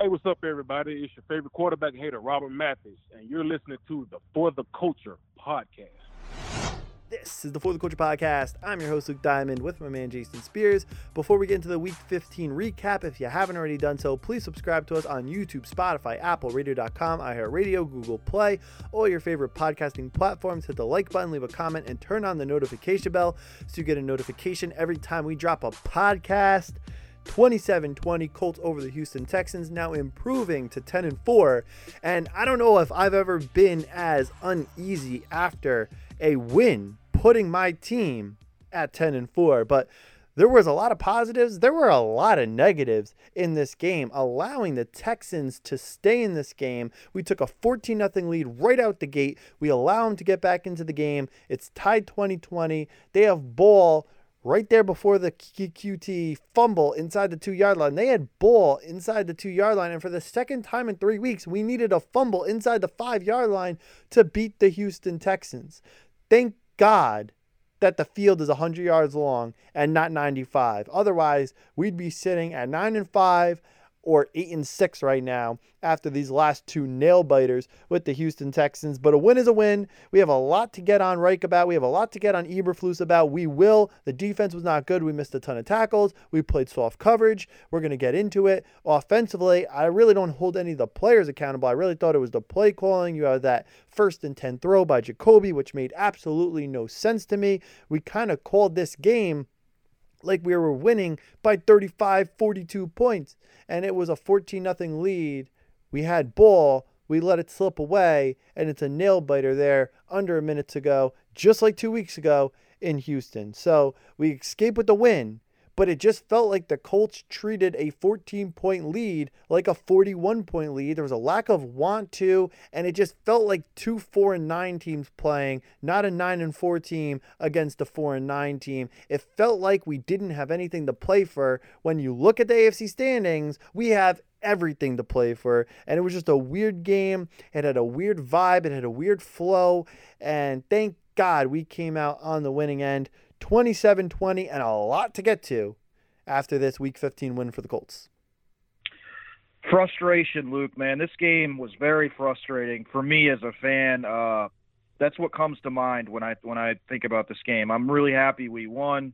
Hey, what's up, everybody? It's your favorite quarterback hater, Robert Mathis, and you're listening to the For the Culture podcast. This is the For the Culture podcast. I'm your host, Luke Diamond, with my man, Jason Spears. Before we get into the Week 15 recap, if you haven't already done so, please subscribe to us on YouTube, Spotify, Apple, Radio.com, iHeartRadio, Google Play, all your favorite podcasting platforms. Hit the like button, leave a comment, and turn on the notification bell so you get a notification every time we drop a podcast. 27 20 Colts over the Houston Texans, now improving to 10 and 4. And I don't know if I've ever been as uneasy after a win putting my team at 10 and 4, but there was a lot of positives. There were a lot of negatives in this game, allowing the Texans to stay in this game. We took a 14 0 lead right out the gate. We allow them to get back into the game. It's tied 20-20. They have ball right there before the QT fumble inside the two yard line. They had ball inside the two yard line. And for the second time in three weeks, we needed a fumble inside the five yard line to beat the Houston Texans. Thank God that the field is 100 yards long and not 95. Otherwise, we'd be sitting at 9 and 5 or 8 and 6 right now after these last two nail biters with the Houston Texans. But a win is a win. We have a lot to get on Reich about. We have a lot to get on Eberflus about. We will. The defense was not good. We missed a ton of tackles. We played soft coverage. We're going to get into it. Offensively, I really don't hold any of the players accountable. I really thought it was the play calling. You have that first and 10 throw by Jacoby, which made absolutely no sense to me. We kind of called this game like we were winning by 35 42 points. And it was a 14 nothing lead. We had ball, we let it slip away, and it's a nail biter there under a minute to go, just like two weeks ago in Houston. So we escape with the win, but it just felt like the Colts treated a 14 point lead like a 41 point lead. There was a lack of want to, and it just felt like two 4 and 9 teams playing, not a 9 and 4 team against a 4 and 9 team. It felt like we didn't have anything to play for. When you look at the AFC standings, we have everything to play for. And it was just a weird game. It had a weird vibe, it had a weird flow. And thank God we came out on the winning end 27 20, and a lot to get to after this week 15 win for the Colts. Frustration, Luke, man. This game was very frustrating for me as a fan. Uh, that's what comes to mind when I when I think about this game. I'm really happy we won.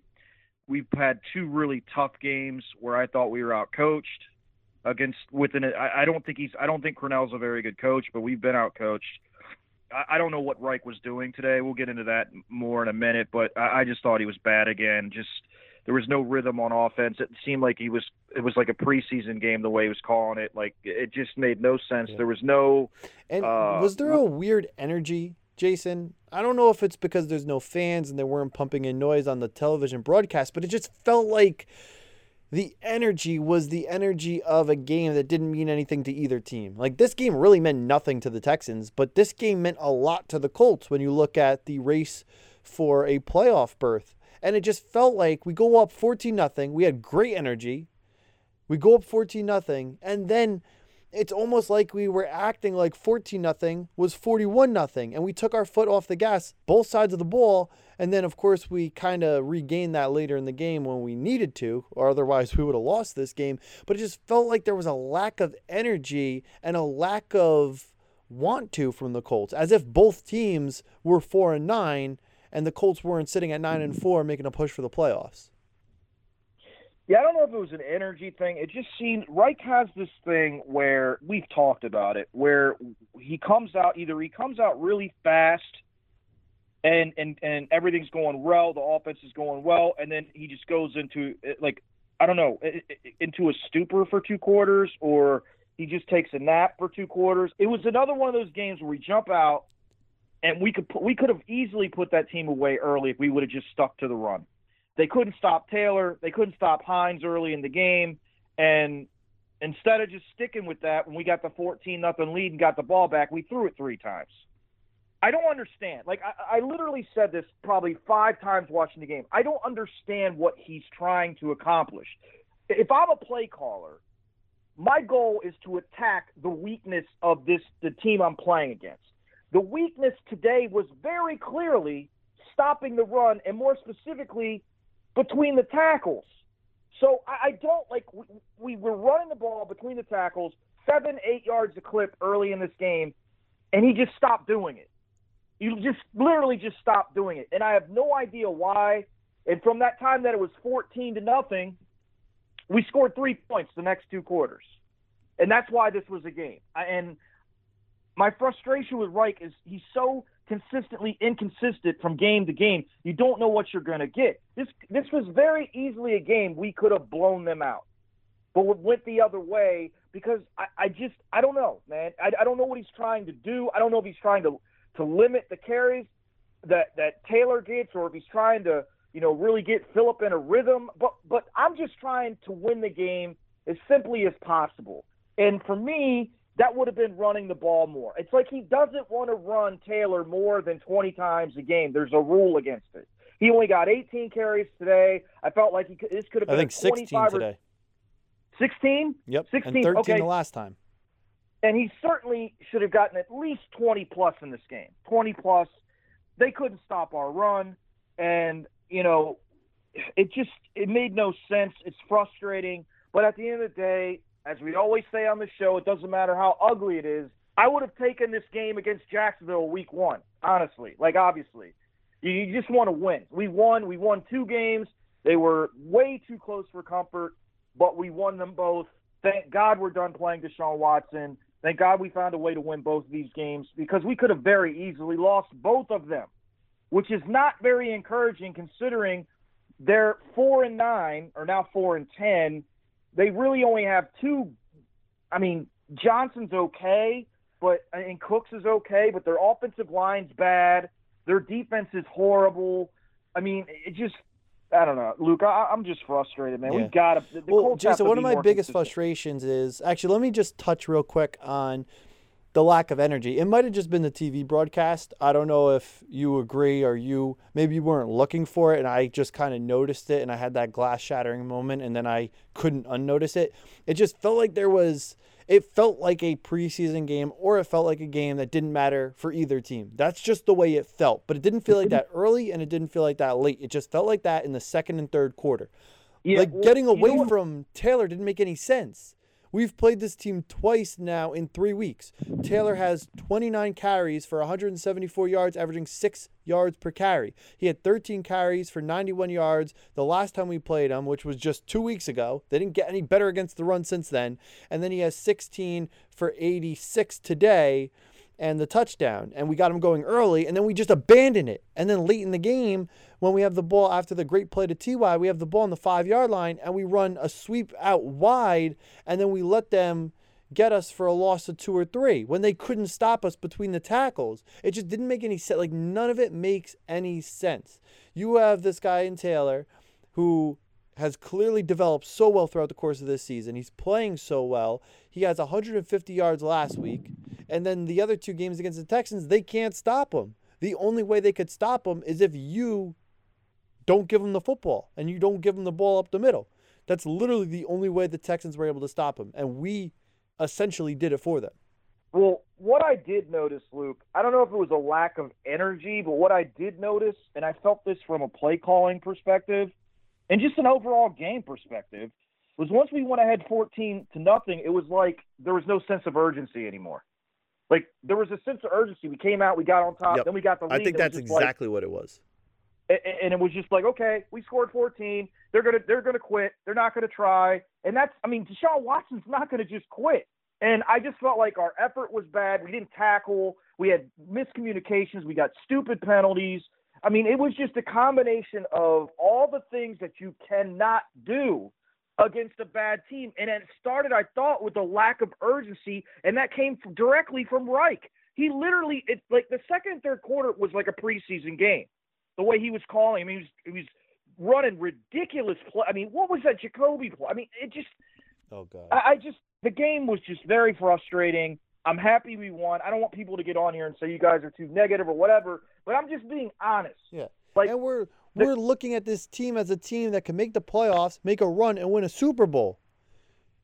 We've had two really tough games where I thought we were out coached against within it. I, don't think he's. I don't think Crennel's a very good coach, but we've been out coached. I, don't know what Reich was doing today. We'll get into that more in a minute, but I, I just thought he was bad again. Just there was no rhythm on offense. It seemed like he was. It was like a preseason game the way he was calling it. Like it just made no sense. Yeah. There was no. And uh, was there a weird energy Jason. I don't know if it's because there's no fans and they weren't pumping in noise on the television broadcast, but it just felt like the energy was the energy of a game that didn't mean anything to either team. Like this game really meant nothing to the Texans, but this game meant a lot to the Colts when you look at the race for a playoff berth. And it just felt like we go up 14 nothing. We had great energy. We go up 14 nothing and then it's almost like we were acting like 14 nothing was 41 nothing and we took our foot off the gas both sides of the ball and then of course we kind of regained that later in the game when we needed to or otherwise we would have lost this game. But it just felt like there was a lack of energy and a lack of want to from the Colts as if both teams were 4 and 9 and the Colts weren't sitting at 9 and 4 making a push for the playoffs yeah, I don't know if it was an energy thing. It just seemed Reich has this thing where we've talked about it, where he comes out either he comes out really fast and and and everything's going well, the offense is going well, and then he just goes into eh, like I don't know eh, eh, into a stupor for two quarters, or he just takes a nap for two quarters. It was another one of those games where we jump out and we could put, we could have easily put that team away early if we would have just stuck to the run. They couldn't stop Taylor. They couldn't stop Hines early in the game. And instead of just sticking with that, when we got the 14 nothing lead and got the ball back, we threw it three times. I don't understand. Like I, I literally said this probably five times watching the game. I don't understand what he's trying to accomplish. If I'm a play caller, my goal is to attack the weakness of this the team I'm playing against. The weakness today was very clearly stopping the run, and more specifically, between the tackles. So I, I don't like we, we were running the ball between the tackles. seven, eight yards a clip early in this game, and he just stopped doing it. He just literally just stopped doing it, and I have no idea why. And from that time that it was 14 to nothing, we scored three points the next two quarters, and that's why this was a game. And my frustration with Reich is he's so consistently inconsistent from game to game. You don't know what you're going to get. This this was very easily a game we could have blown them out, but it went the other way because I, I just I don't know, man. I, I don't know what he's trying to do. I don't know if he's trying to to limit the carries that that Taylor gets, or if he's trying to you know really get Philip in a rhythm. But but I'm just trying to win the game as simply as possible. And for me, that would have been running the ball more. It's like he doesn't want to run Taylor more than 20 times a game. There's a rule against it. He only got 18 carries today. I felt like he could, this could have been I think 16 today. 16? Yep. 16. And 13 okay. the last time. And he certainly should have gotten at least 20 plus in this game. 20 plus. They couldn't stop our run. And, you know, it just it made no sense. It's frustrating. But at the end of the day, as we always say on the show, it doesn't matter how ugly it is. I would have taken this game against Jacksonville week one, honestly. Like, obviously. You, just want to win. We won. We won two games. They were way too close for comfort, but we won them both. Thank God we're done playing Deshaun Watson. Thank God we found a way to win both of these games because we could have very easily lost both of them, which is not very encouraging considering they're four and nine, or now four and ten they really only have two. I mean, Johnson's okay, but and Cooks is okay, but their offensive line's bad. Their defense is horrible. I mean, it just. I don't know, Luke. I, am just frustrated, man. Yeah. We've got to. well, Jason, one of my biggest consistent. frustrations is actually. Let me just touch real quick on the lack of energy. It might have just been the TV broadcast. I don't know if you agree or you maybe you weren't looking for it and I just kind of noticed it and I had that glass shattering moment and then I couldn't unnotice it. It just felt like there was it felt like a preseason game or it felt like a game that didn't matter for either team. That's just the way it felt. But it didn't feel like mm-hmm. that early and it didn't feel like that late. It just felt like that in the second and third quarter. Yeah, like well, getting you away know from Taylor didn't make any sense. We've played this team twice now in three weeks. Taylor has 29 carries for 174 yards, averaging six yards per carry. He had 13 carries for 91 yards the last time we played him, which was just two weeks ago. They didn't get any better against the run since then. And then he has 16 for 86 today and the touchdown. And we got him going early, and then we just abandon it. And then late in the game, when we have the ball after the great play to TY, we have the ball on the five yard line, and we run a sweep out wide, and then we let them get us for a loss of two or three when they couldn't stop us between the tackles. It just didn't make any sense. Like, none of it makes any sense. You have this guy in Taylor who has clearly developed so well throughout the course of this season. He's playing so well. He has 150 yards last week. And then the other two games against the Texans, they can't stop them. The only way they could stop them is if you don't give them the football and you don't give them the ball up the middle. That's literally the only way the Texans were able to stop him. And we essentially did it for them. Well, what I did notice, Luke, I don't know if it was a lack of energy, but what I did notice, and I felt this from a play calling perspective and just an overall game perspective, was once we went ahead 14 to nothing, it was like there was no sense of urgency anymore. Like there was a sense of urgency. We came out, we got on top, Yep. then we got the lead. I think that's just like- exactly what it was. and, and it was just like, okay, we scored 14. They're gonna they're gonna quit. They're not gonna try. And that's I mean, Deshaun Watson's not gonna just quit. And I just felt like our effort was bad. We didn't tackle. We had miscommunications. We got stupid penalties. I mean, it was just a combination of all the things that you cannot do against a bad team. And it started, I thought, with a lack of urgency, and that came from, directly from Reich. He literally, it like the second and third quarter was like a preseason game. The way he was calling, I mean, he was, he was running ridiculous play. I mean, what was that Jacoby play? I mean, it just, Oh god. I, I just, the game was just very frustrating. I'm happy we won. I don't want people to get on here and say you guys are too negative or whatever, but I'm just being honest. Yeah. Like, and we're we're looking at this team as a team that can make the playoffs, make a run, and win a Super Bowl.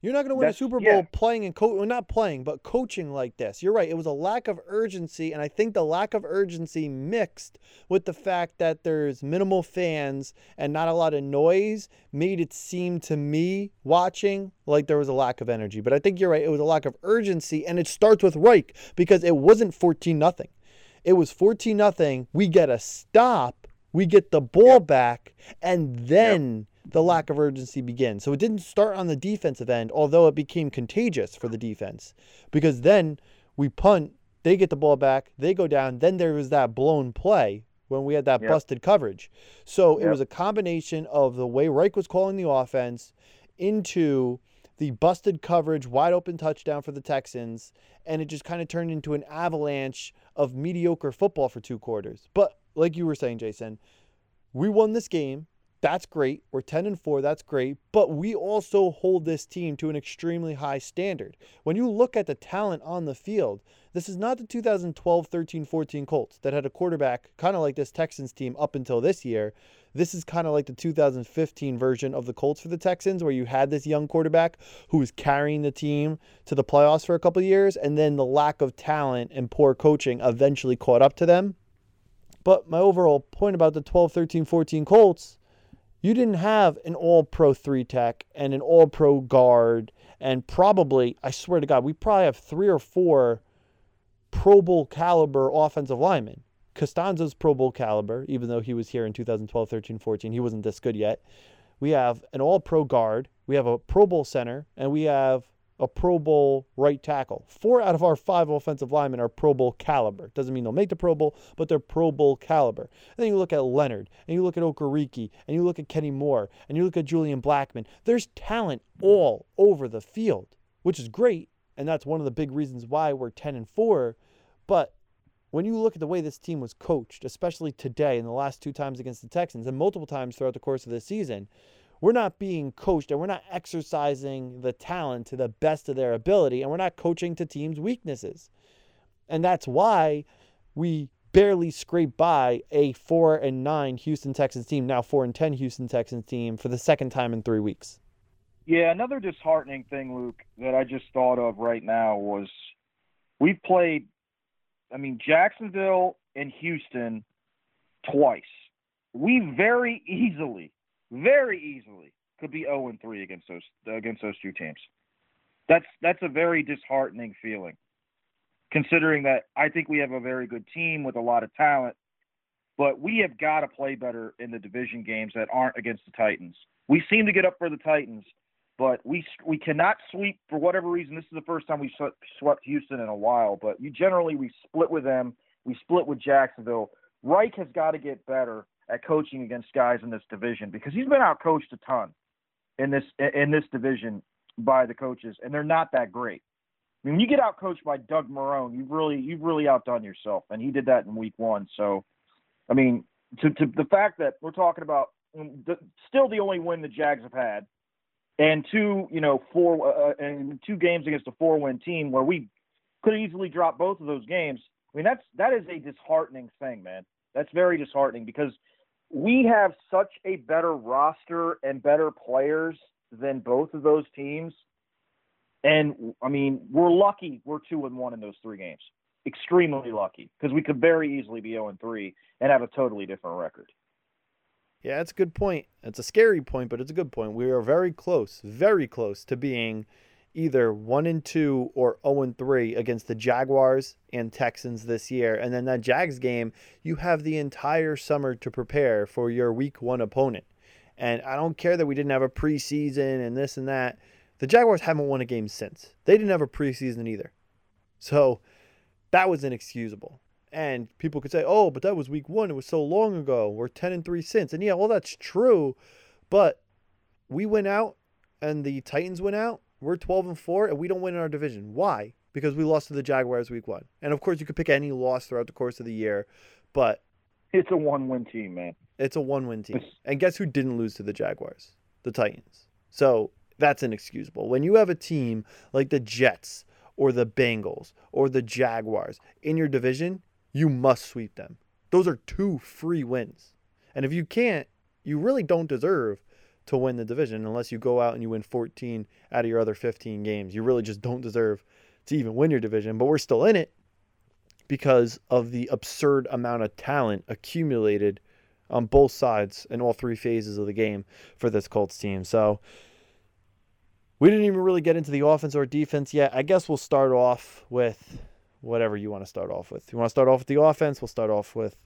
You're not going to win a Super Bowl yeah. playing and co- well, not playing, but coaching like this. You're right. It was a lack of urgency, and I think the lack of urgency mixed with the fact that there's minimal fans and not a lot of noise made it seem to me watching like there was a lack of energy. But I think you're right. It was a lack of urgency, and it starts with Reich because it wasn't 14 nothing. It was 14 nothing. We get a stop, we get the ball back, and then the lack of urgency begins. So it didn't start on the defensive end, although it became contagious for the defense because then we punt, they get the ball back, they go down, then there was that blown play when we had that Yep. busted coverage. So it was a combination of the way Reich was calling the offense into the busted coverage, wide open touchdown for the Texans, and it just kind of turned into an avalanche of mediocre football for two quarters. But like you were saying, Jason, we won this game. That's great. We're 10 and 4. That's great. But we also hold this team to an extremely high standard. When you look at the talent on the field, this is not the 2012, 13, 14 Colts that had a quarterback kind of like this Texans team up until this year. This is kind of like the 2015 version of the Colts for the Texans, where you had this young quarterback who was carrying the team to the playoffs for a couple years, and then the lack of talent and poor coaching eventually caught up to them. But my overall point about the 12, 13, 14 Colts, you didn't have an all pro three tech and an all pro guard, and probably, I swear to God, we probably have three or four Pro Bowl caliber offensive linemen. Castonzo's Pro Bowl caliber, even though he was here in 2012, 13, 14, he wasn't this good yet. We have an all pro guard, we have a Pro Bowl center, and we have a Pro Bowl right tackle. Four out of our five offensive linemen are Pro Bowl caliber. Doesn't mean they'll make the Pro Bowl, but they're Pro Bowl caliber. And then you look at Leonard, and you look at Okereke, and you look at Kenny Moore, and you look at Julian Blackmon. There's talent all over the field, which is great, and that's one of the big reasons why we're 10 and 4. But when you look at the way this team was coached, especially today and the last two times against the Texans, and multiple times throughout the course of the season, we're not being coached and we're not exercising the talent to the best of their ability, and we're not coaching to teams' weaknesses. And that's why we barely scrape by a four and nine Houston Texans team, now four and ten Houston Texans team for the second time in three weeks. Yeah, another disheartening thing, Luke, that I just thought of right now was we've played, I mean, Jacksonville and Houston twice. We very easily, very easily could be 0 and 3 against those against those two teams. That's that's a very disheartening feeling, considering that I think we have a very good team with a lot of talent, but we have got to play better in the division games that aren't against the Titans. We seem to get up for the Titans, but we we cannot sweep for whatever reason. This is the first time we swept, Houston in a while, but you generally we split with them. We split with Jacksonville. Reich has got to get better at coaching against guys in this division because he's been out coached a ton in this in this division by the coaches, and they're not that great. I mean, when you get out coached by Doug Marrone, you've really you've really outdone yourself, and he did that in Week One. So, I mean, to, to the fact that we're talking about um, the, still the only win the Jags have had, and two, you know, four uh, and two games against a four-win team where we could easily drop both of those games. I mean, that's that is a disheartening thing, man. That's very disheartening because we have such a better roster and better players than both of those teams. And I mean, we're lucky we're two and one in those three games. Extremely lucky because we could very easily be 0 and 3 and have a totally different record. Yeah, that's a good point. It's a scary point, but it's a good point. We are very close, very close to being either 1 and 2 or 0 and 3 against the Jaguars and Texans this year. And then that Jags game, you have the entire summer to prepare for your week 1 opponent. And I don't care that we didn't have a preseason and this and that. The Jaguars haven't won a game since. They didn't have a preseason either. So that was inexcusable. And people could say, "Oh, but that was week 1. It was so long ago. We're 10 and 3 since." And yeah, well that's true, but we went out and the Titans went out. We're 12 and 4 and we don't win in our division. Why? Because we lost to the Jaguars week 1. And of course, you could pick any loss throughout the course of the year, but It's a one-win team, man. it's a one-win team. And guess who didn't lose to the Jaguars? The Titans. So, that's inexcusable. When you have a team like the Jets or the Bengals or the Jaguars in your division, you must sweep them. Those are two free wins. And if you can't, you really don't deserve to win the division unless you go out and you win 14 out of your other 15 games. You really just don't deserve to even win your division, but we're still in it because of the absurd amount of talent accumulated on both sides in all three phases of the game for this Colts team. So we didn't even really get into the offense or defense yet. I guess we'll start off with whatever you want to start off with. You want to start off with the offense? We'll start off with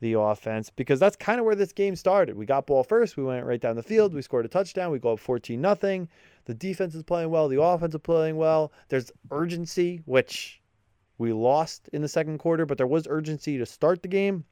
the offense because that's kind of where this game started. We got ball first, we went right down the field, we scored a touchdown, we go up 14 nothing. The defense is playing well, the offense is playing well. There's urgency, which we lost in the second quarter, but there was urgency to start the game.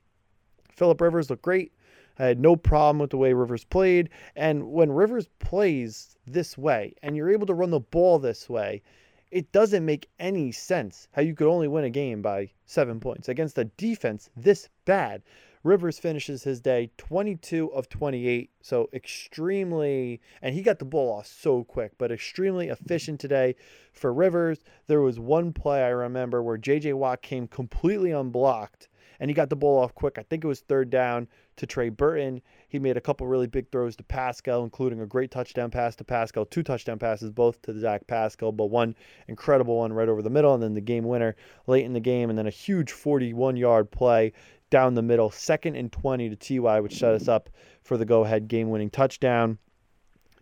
Philip Rivers looked great. I had no problem with the way Rivers played. And when Rivers plays this way and you're able to run the ball this way, it doesn't make any sense how you could only win a game by seven points against a defense this bad. Rivers finishes his day 22 of 28, so extremely, and he got the ball off so quick, but extremely efficient today for Rivers. There was one play I remember where JJ Watt came completely unblocked and he got the ball off quick. I think it was third down to Trey Burton. He made a couple really big throws to Pascal, including a great touchdown pass to Pascal, two touchdown passes, both to Zach Pascal, but one incredible one right over the middle, and then the game winner late in the game, and then a huge 41 yard play down the middle, second and 20 to TY, which set us up for the go ahead game winning touchdown.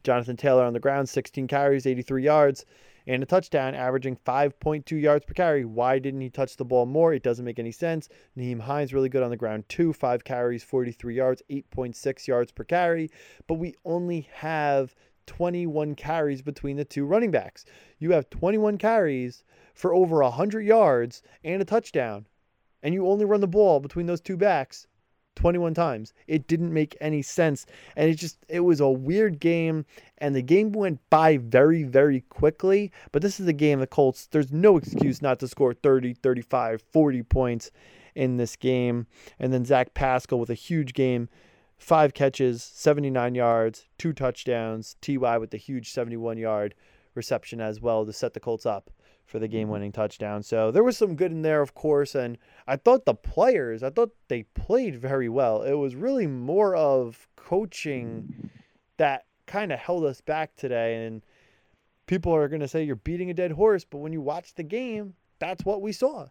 Jonathan Taylor on the ground, 16 carries, 83 yards and a touchdown, averaging 5.2 yards per carry. Why didn't he touch the ball more? It doesn't make any sense. Nyheim Hines really good on the ground too, five carries, 43 yards, 8.6 yards per carry. But we only have 21 carries between the two running backs. You have 21 carries for over 100 yards and a touchdown, and you only run the ball between those two backs 21 times. It didn't make any sense. And it just, it was a weird game. And the game went by very, very quickly. But this is a game the Colts, there's no excuse not to score 30, 35, 40 points in this game. And then Zach Pascal with a huge game. Five catches, 79 yards, two touchdowns. TY with the huge 71 yard reception as well to set the Colts up for the game mm-hmm. winning touchdown. So there was some good in there, of course. And I thought the players, I thought they played very well. It was really more of coaching that kind of held us back today. And people are going to say you're beating a dead horse, but when you watch the game, that's what we saw.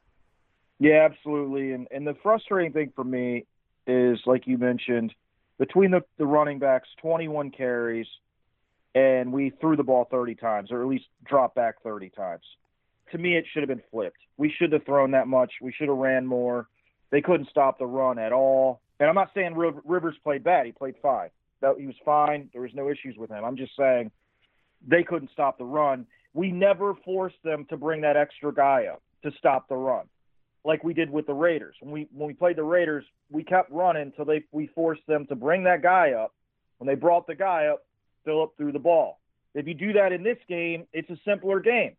Yeah, absolutely. And and the frustrating thing for me is, like you mentioned, between the, the running backs, 21 carries, and we threw the ball 30 times, or at least dropped back 30 times to me, it should have been flipped. We should have thrown that much. We should have ran more. They couldn't stop the run at all. And I'm not saying Rivers played bad. He played fine. He was fine. There was no issues with him. I'm just saying they couldn't stop the run. We never forced them to bring that extra guy up to stop the run, like we did with the Raiders. When we when we played the Raiders, we kept running until they we forced them to bring that guy up. When they brought the guy up, Philip threw the ball. If you do that in this game, it's a simpler game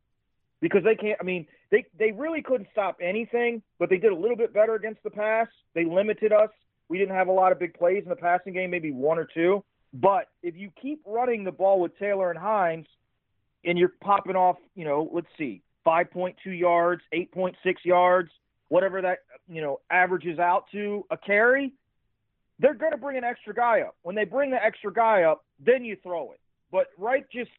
because they can't. I mean, they they really couldn't stop anything, but they did a little bit better against the pass. They limited us. We didn't have a lot of big plays in the passing game, maybe one or two. But if you keep running the ball with Taylor and Hines, and you're popping off, you know, let's see, 5.2 yards, 8.6 yards, whatever that you know averages out to a carry, they're going to bring an extra guy up. When they bring the extra guy up, then you throw it. But right, just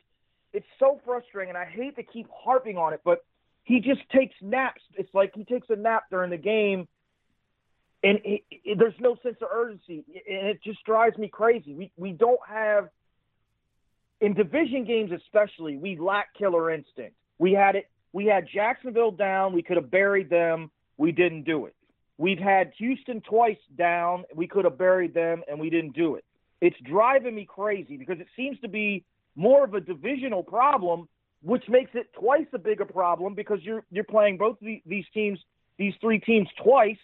it's so frustrating, and I hate to keep harping on it, but he just takes naps. It's like he takes a nap during the game, and it, it, there's no sense of urgency, and it just drives me crazy. We we don't have in division games, especially, we lack killer instinct. We had it. We had Jacksonville down. We could have buried them. We didn't do it. We've had Houston twice down. We could have buried them, and we didn't do it. It's driving me crazy because it seems to be more of a divisional problem, which makes it twice a bigger problem because you're you're playing both the, these teams, these three teams twice,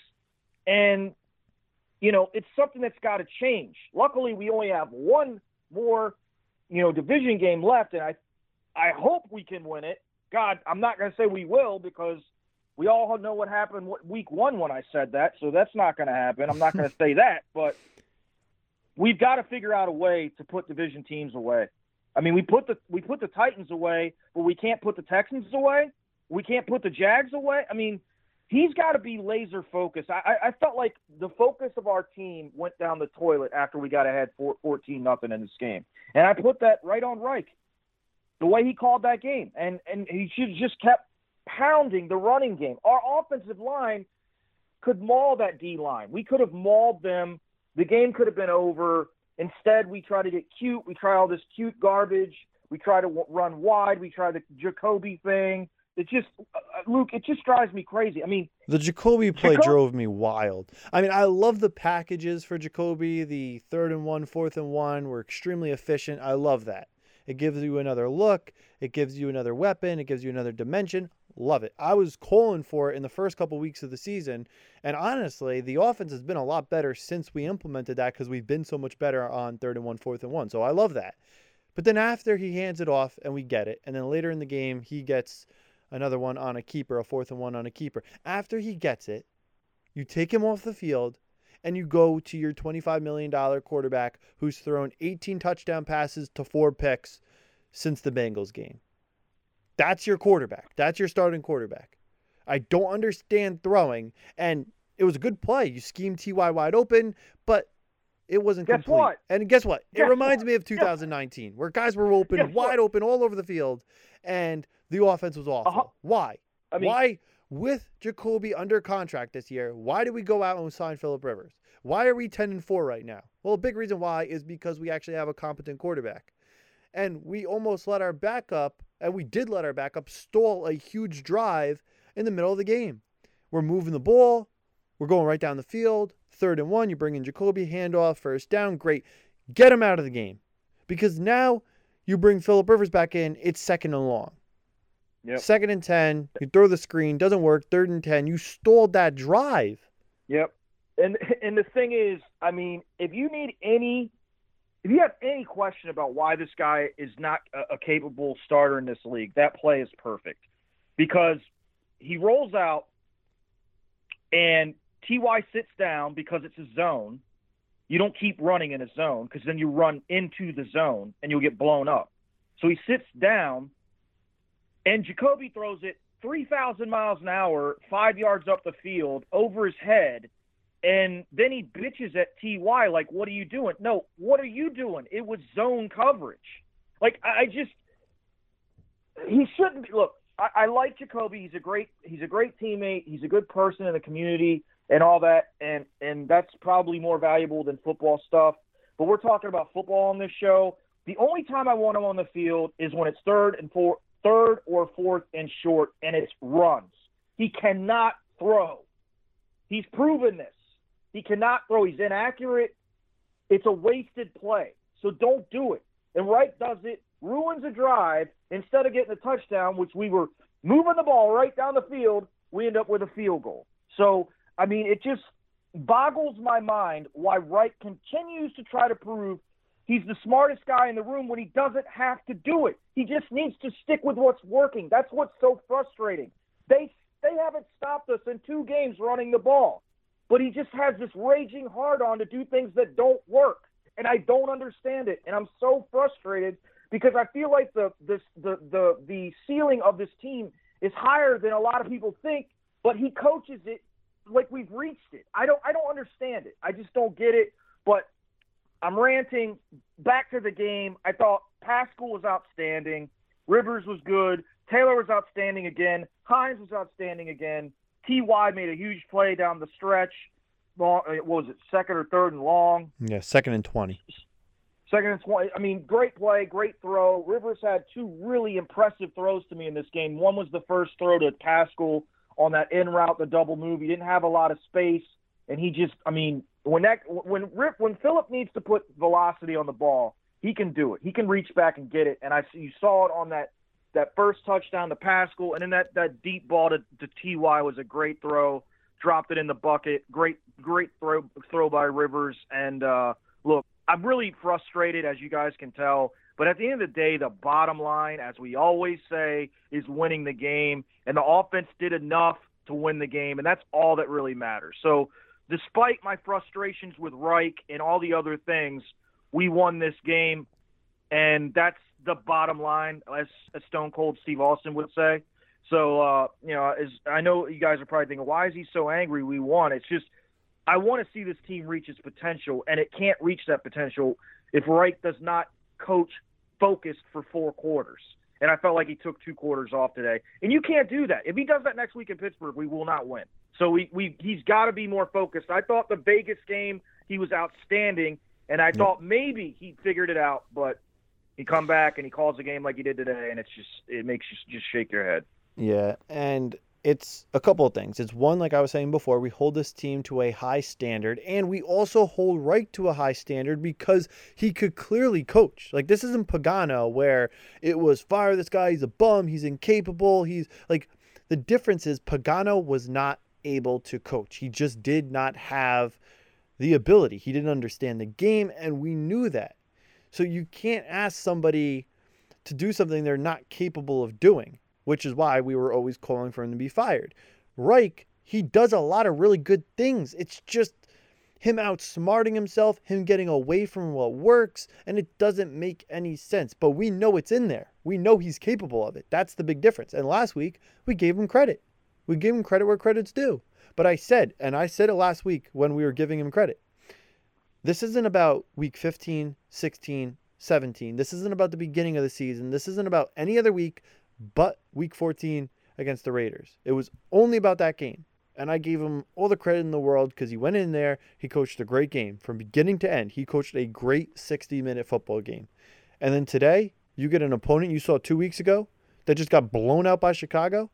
and you know it's something that's got to change. Luckily, we only have one more, you know, division game left, and I I hope we can win it. God, I'm not going to say we will because we all know what happened week one when I said that, so that's not going to happen. I'm not going to say that, but we've got to figure out a way to put division teams away. I mean, we put the we put the Titans away, but we can't put the Texans away. We can't put the Jags away. I mean, he's got to be laser focused. I, I felt like the focus of our team went down the toilet after we got ahead 14 nothing in this game, and I put that right on Reich. The way he called that game, and and he should just kept pounding the running game. Our offensive line could maul that D line. We could have mauled them. The game could have been over. Instead, we try to get cute. We try all this cute garbage. We try to w- run wide. We try the Jacoby thing. It just, uh, uh, Luke, it just drives me crazy. I mean, the Jacoby play drove me wild. I mean, I love the packages for Jacoby. The third and one, fourth and one were extremely efficient. I love that. It gives you another look. It gives you another weapon. It gives you another dimension. Love it. I was calling for it in the first couple weeks of the season. And honestly, the offense has been a lot better since we implemented that because we've been so much better on third and one, fourth and one. So I love that. But then after he hands it off and we get it, and then later in the game, he gets another one on a keeper, a fourth and one on a keeper. After he gets it, you take him off the field and you go to your $25 million quarterback who's thrown 18 touchdown passes to four picks since the Bengals game. That's your quarterback. That's your starting quarterback. I don't understand throwing, and it was a good play. You schemed Ty wide open, but it wasn't guess complete. What? And guess what? Guess it reminds what? me of 2019, where guys were open, guess wide what? open all over the field, and the offense was awful. Uh-huh. Why? I mean, Why, with Jacoby under contract this year, why did we go out and sign Philip Rivers? Why are we 10 and 4 right now? Well, a big reason why is because we actually have a competent quarterback. And we almost let our backup and we did let our backup stall a huge drive in the middle of the game. We're moving the ball, we're going right down the field. Third and one, you bring in Jacoby, handoff, first down, great. Get him out of the game. Because now you bring Philip Rivers back in, it's second and long. Yep. Second and 10, you throw the screen, doesn't work. Third and 10, you stalled that drive. Yep. And and the thing is, I mean, if you need any if you have any question about why this guy is not a, a capable starter in this league, that play is perfect because he rolls out and Ty sits down because it's a zone. You don't keep running in a zone because then you run into the zone and you'll get blown up. So he sits down and Jacoby throws it 3,000 miles an hour, five yards up the field, over his head and then he bitches at Ty like, "What are you doing?" No, what are you doing? It was zone coverage. Like I just, he shouldn't be. Look, I, I like Jacoby. He's a great, he's a great teammate. He's a good person in the community and all that, and and that's probably more valuable than football stuff. But we're talking about football on this show. The only time I want him on the field is when it's third and four, third or fourth and short, and it's runs. He cannot throw. He's proven this. He cannot throw. He's inaccurate. It's a wasted play. So don't do it. And Reich does it, ruins a drive. Instead of getting a touchdown, which we were moving the ball right down the field, we end up with a field goal. So, I mean, it just boggles my mind why Reich continues to try to prove he's the smartest guy in the room when he doesn't have to do it. He just needs to stick with what's working. That's what's so frustrating. They they haven't stopped us in two games running the ball but he just has this raging hard on to do things that don't work. And I don't understand it. And I'm so frustrated because I feel like the this the the the ceiling of this team is higher than a lot of people think, but he coaches it like we've reached it. I don't I don't understand it. I just don't get it. But I'm ranting. Back to the game. I thought Pascal was outstanding. Rivers was good. Taylor was outstanding again. Hines was outstanding again. Ty made a huge play down the stretch. Long, uh, what was it, second or third and long? Yeah, second and twenty. Second and twenty. I mean, great play, great throw. Rivers had two really impressive throws to me in this game. One was the first throw to Pascal on that in route, the double move. He didn't have a lot of space, and he just, I mean, when that when Rip when Philip needs to put velocity on the ball, he can do it. He can reach back and get it. And I you saw it on that that first touchdown to Pascal, and then that, that deep ball to, to Ty was a great throw. Dropped it in the bucket. Great, great throw throw by Rivers. And uh, look, I'm really frustrated, as you guys can tell. But at the end of the day, the bottom line, as we always say, is winning the game. And the offense did enough to win the game, and that's all that really matters. So, despite my frustrations with Reich and all the other things, we won this game, and that's the bottom line, as, as Stone Cold Steve Austin would say. So, uh, you know, as I know you guys are probably thinking, why is he so angry? We won. It's just I want to see this team reach its potential, and it can't reach that potential if Reich does not coach focused for four quarters. And I felt like he took two quarters off today. And you can't do that. If he does that next week in Pittsburgh, we will not win. So we, we he's got to be more focused. I thought the Vegas game he was outstanding, and I thought maybe he figured it out, but he come back and he calls the game like he did today, and it's just it makes you just shake your head. Yeah, and it's a couple of things. It's one, like I was saying before, we hold this team to a high standard, and we also hold Reich to a high standard because he could clearly coach. Like this isn't Pagano where it was fire this guy, he's a bum, he's incapable, he's like the difference is Pagano was not able to coach. He just did not have the ability. He didn't understand the game, and we knew that. So you can't ask somebody to do something they're not capable of doing which is why we were always calling for him to be fired. Reich, he does a lot of really good things. It's just him outsmarting himself, him getting away from what works, and it doesn't make any sense. But we know it's in there. We know he's capable of it. That's the big difference. And last week, we gave him credit. We give him credit where credit's due. But I said, and I said it last week when we were giving him credit, this isn't about week 15, 16, 17. This isn't about the beginning of the season. This isn't about any other week but week 14 against the Raiders. It was only about that game. And I gave him all the credit in the world because he went in there, he coached a great game from beginning to end. He coached a great 60 minute football game. And then today, you get an opponent you saw two weeks ago that just got blown out by Chicago,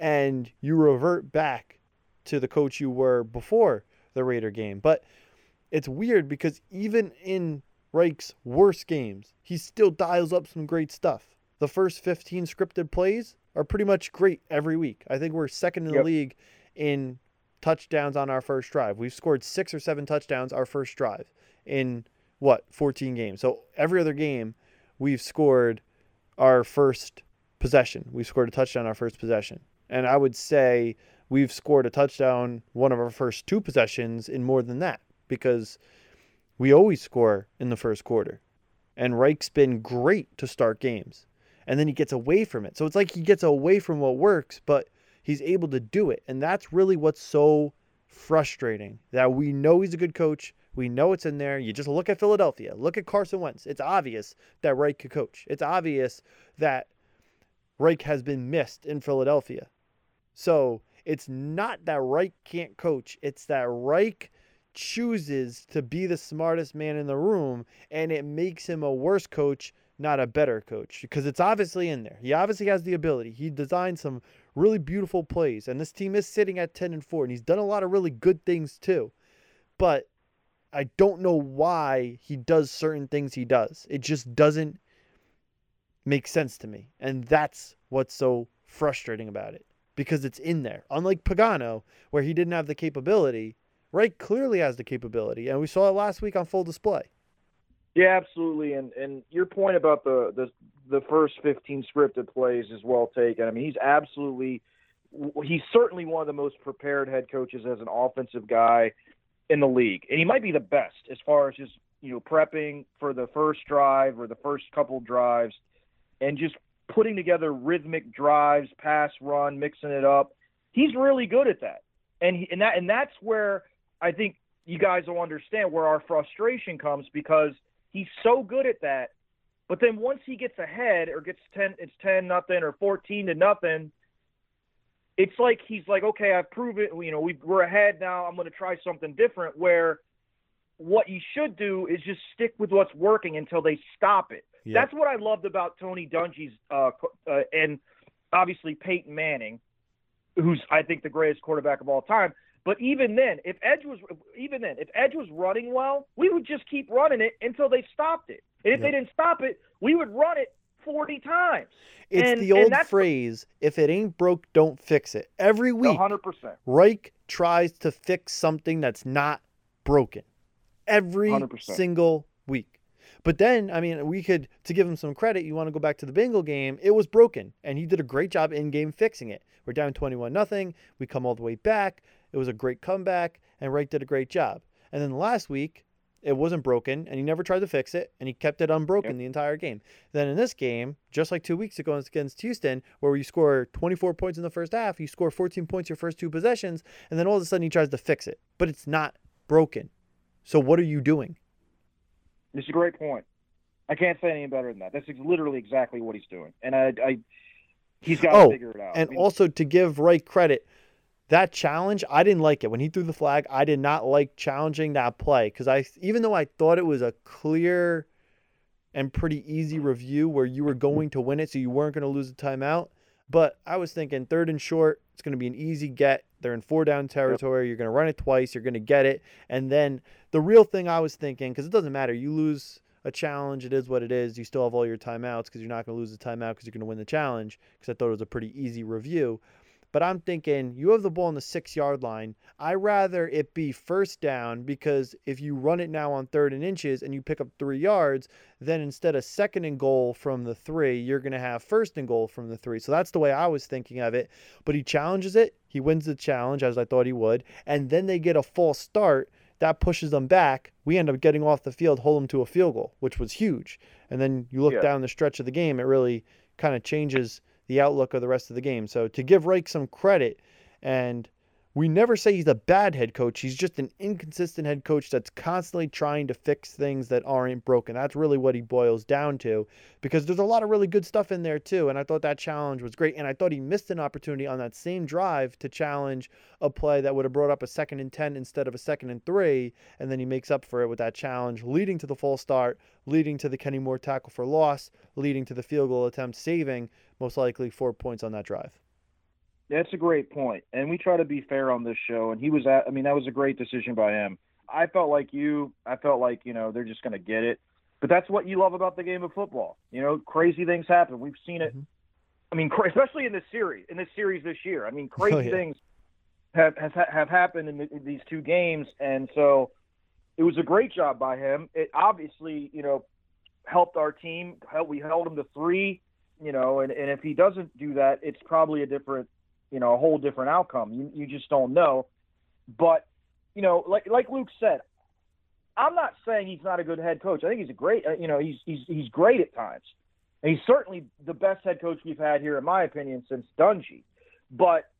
and you revert back to the coach you were before the Raider game. But it's weird because even in Reich's worst games, he still dials up some great stuff the first 15 scripted plays are pretty much great every week. I think we're second in yep. the league in touchdowns on our first drive. We've scored six or seven touchdowns our first drive in what 14 games. So every other game, we've scored our first possession. We scored a touchdown our first possession, and I would say we've scored a touchdown one of our first two possessions in more than that because we always score in the first quarter. And Reich's been great to start games and then he gets away from it. So it's like he gets away from what works, but he's able to do it. And that's really what's so frustrating that we know he's a good coach. We know it's in there. You just look at Philadelphia, look at Carson Wentz. It's obvious that Reich could coach. It's obvious that Reich has been missed in Philadelphia. So it's not that Reich can't coach, it's that Reich chooses to be the smartest man in the room and it makes him a worse coach not a better coach because it's obviously in there. He obviously has the ability. He designed some really beautiful plays, and this team is sitting at 10 and 4, and he's done a lot of really good things too. But I don't know why he does certain things he does. It just doesn't make sense to me. And that's what's so frustrating about it because it's in there. Unlike Pagano, where he didn't have the capability, Reich clearly has the capability, and we saw it last week on full display. Yeah, absolutely. And and your point about the the the first 15 scripted plays is well taken. I mean, he's absolutely he's certainly one of the most prepared head coaches as an offensive guy in the league. And he might be the best as far as just, you know, prepping for the first drive or the first couple drives and just putting together rhythmic drives, pass, run, mixing it up. He's really good at that. And he, and that and that's where I think you guys will understand where our frustration comes because – He's so good at that. But then once he gets ahead or gets 10 it's 10 nothing or 14 to nothing, it's like he's like, okay, I've proven, you know, we, we're ahead now. I'm going to try something different. Where what you should do is just stick with what's working until they stop it. Yep. That's what I loved about Tony Dungy's uh, uh, and obviously Peyton Manning, who's I think the greatest quarterback of all time. But even then, if Edge was even then, if Edge was running well, we would just keep running it until they stopped it. And if yep. they didn't stop it, we would run it 40 times. It's and, the old phrase, if it ain't broke, don't fix it. Every week, 100%. Reich tries to fix something that's not broken. Every 100%. single week. But then, I mean, we could, to give him some credit, you want to go back to the Bengal game, it was broken. And he did a great job in game fixing it. We're down 21 nothing. We come all the way back. It was a great comeback, and Reich did a great job. And then last week, it wasn't broken, and he never tried to fix it, and he kept it unbroken Yep. the entire game. Then in this game, just like two weeks ago against Houston, where you score 24 points in the first half, you score 14 points your first two possessions, and then all of a sudden he tries to fix it, but it's not broken. So what are you doing? It's a great point. I can't say any better than that. That's literally exactly what he's doing, and I, I he's got to Oh, figure it out. And I mean, also to give Reich credit, that challenge, I didn't like it when he threw the flag. I did not like challenging that play because I, even though I thought it was a clear and pretty easy review where you were going to win it, so you weren't going to lose the timeout. But I was thinking third and short, it's going to be an easy get. They're in four down territory. You're going to run it twice. You're going to get it. And then the real thing I was thinking, because it doesn't matter, you lose a challenge, it is what it is. You still have all your timeouts because you're not going to lose the timeout because you're going to win the challenge. Because I thought it was a pretty easy review. But I'm thinking you have the ball on the six yard line. I rather it be first down because if you run it now on third and inches and you pick up three yards, then instead of second and goal from the three, you're going to have first and goal from the three. So that's the way I was thinking of it. But he challenges it. He wins the challenge as I thought he would. And then they get a false start. That pushes them back. We end up getting off the field, hold them to a field goal, which was huge. And then you look Yeah. down the stretch of the game, it really kind of changes the outlook of the rest of the game. So to give Reich some credit, and we never say he's a bad head coach. He's just an inconsistent head coach that's constantly trying to fix things that aren't broken. That's really what he boils down to because there's a lot of really good stuff in there too. And I thought that challenge was great. And I thought he missed an opportunity on that same drive to challenge a play that would have brought up a second and 10 instead of a second and three. And then he makes up for it with that challenge, leading to the false start, leading to the Kenny Moore tackle for loss, leading to the field goal attempt, saving most likely four points on that drive. That's a great point. and we try to be fair on this show. And he was at. I mean, that was a great decision by him. I felt like you. I felt like you know they're just going to get it. But that's what you love about the game of football. You know, crazy things happen. We've seen it. Mhm. I mean, cra- especially in this series, in this series this year. I mean, crazy Oh, yeah. things have have have happened in, the, in these two games, and so it was a great job by him. It obviously, you know, helped our team. We held him to three. You know, and, and if he doesn't do that, it's probably a different, you know, a whole different outcome. You you just don't know. But you know, like like Luke said, I'm not saying he's not a good head coach. I think he's a great, uh, you know, he's he's he's great at times. And he's certainly the best head coach we've had here, in my opinion, since Dungy. But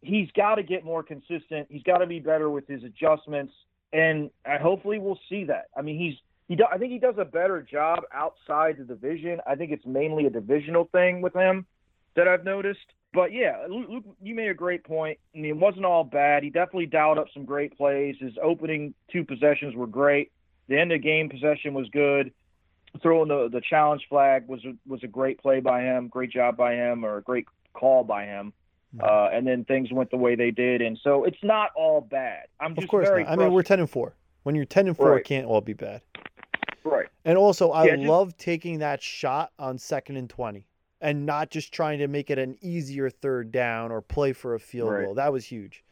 he's got to get more consistent. He's got to be better with his adjustments, and I, hopefully we'll see that. I mean, he's he. Do, I think he does a better job outside the division. I think it's mainly a divisional thing with him that I've noticed. But yeah, Luke, you made a great point. I mean, it wasn't all bad. He definitely dialed up some great plays. His opening two possessions were great. The end of game possession was good. Throwing the the challenge flag was a, was a great play by him. Great job by him, or a great call by him. Uh, and then things went the way they did, and so it's not all bad. I'm just Of course very not. I mean, we're 10 and 4. When you're 10 and 4, it can't all be bad. right. And also, I Yeah, just- love taking that shot on second and 20 and not just trying to make it an easier third down or play for a field Right. goal. That was huge.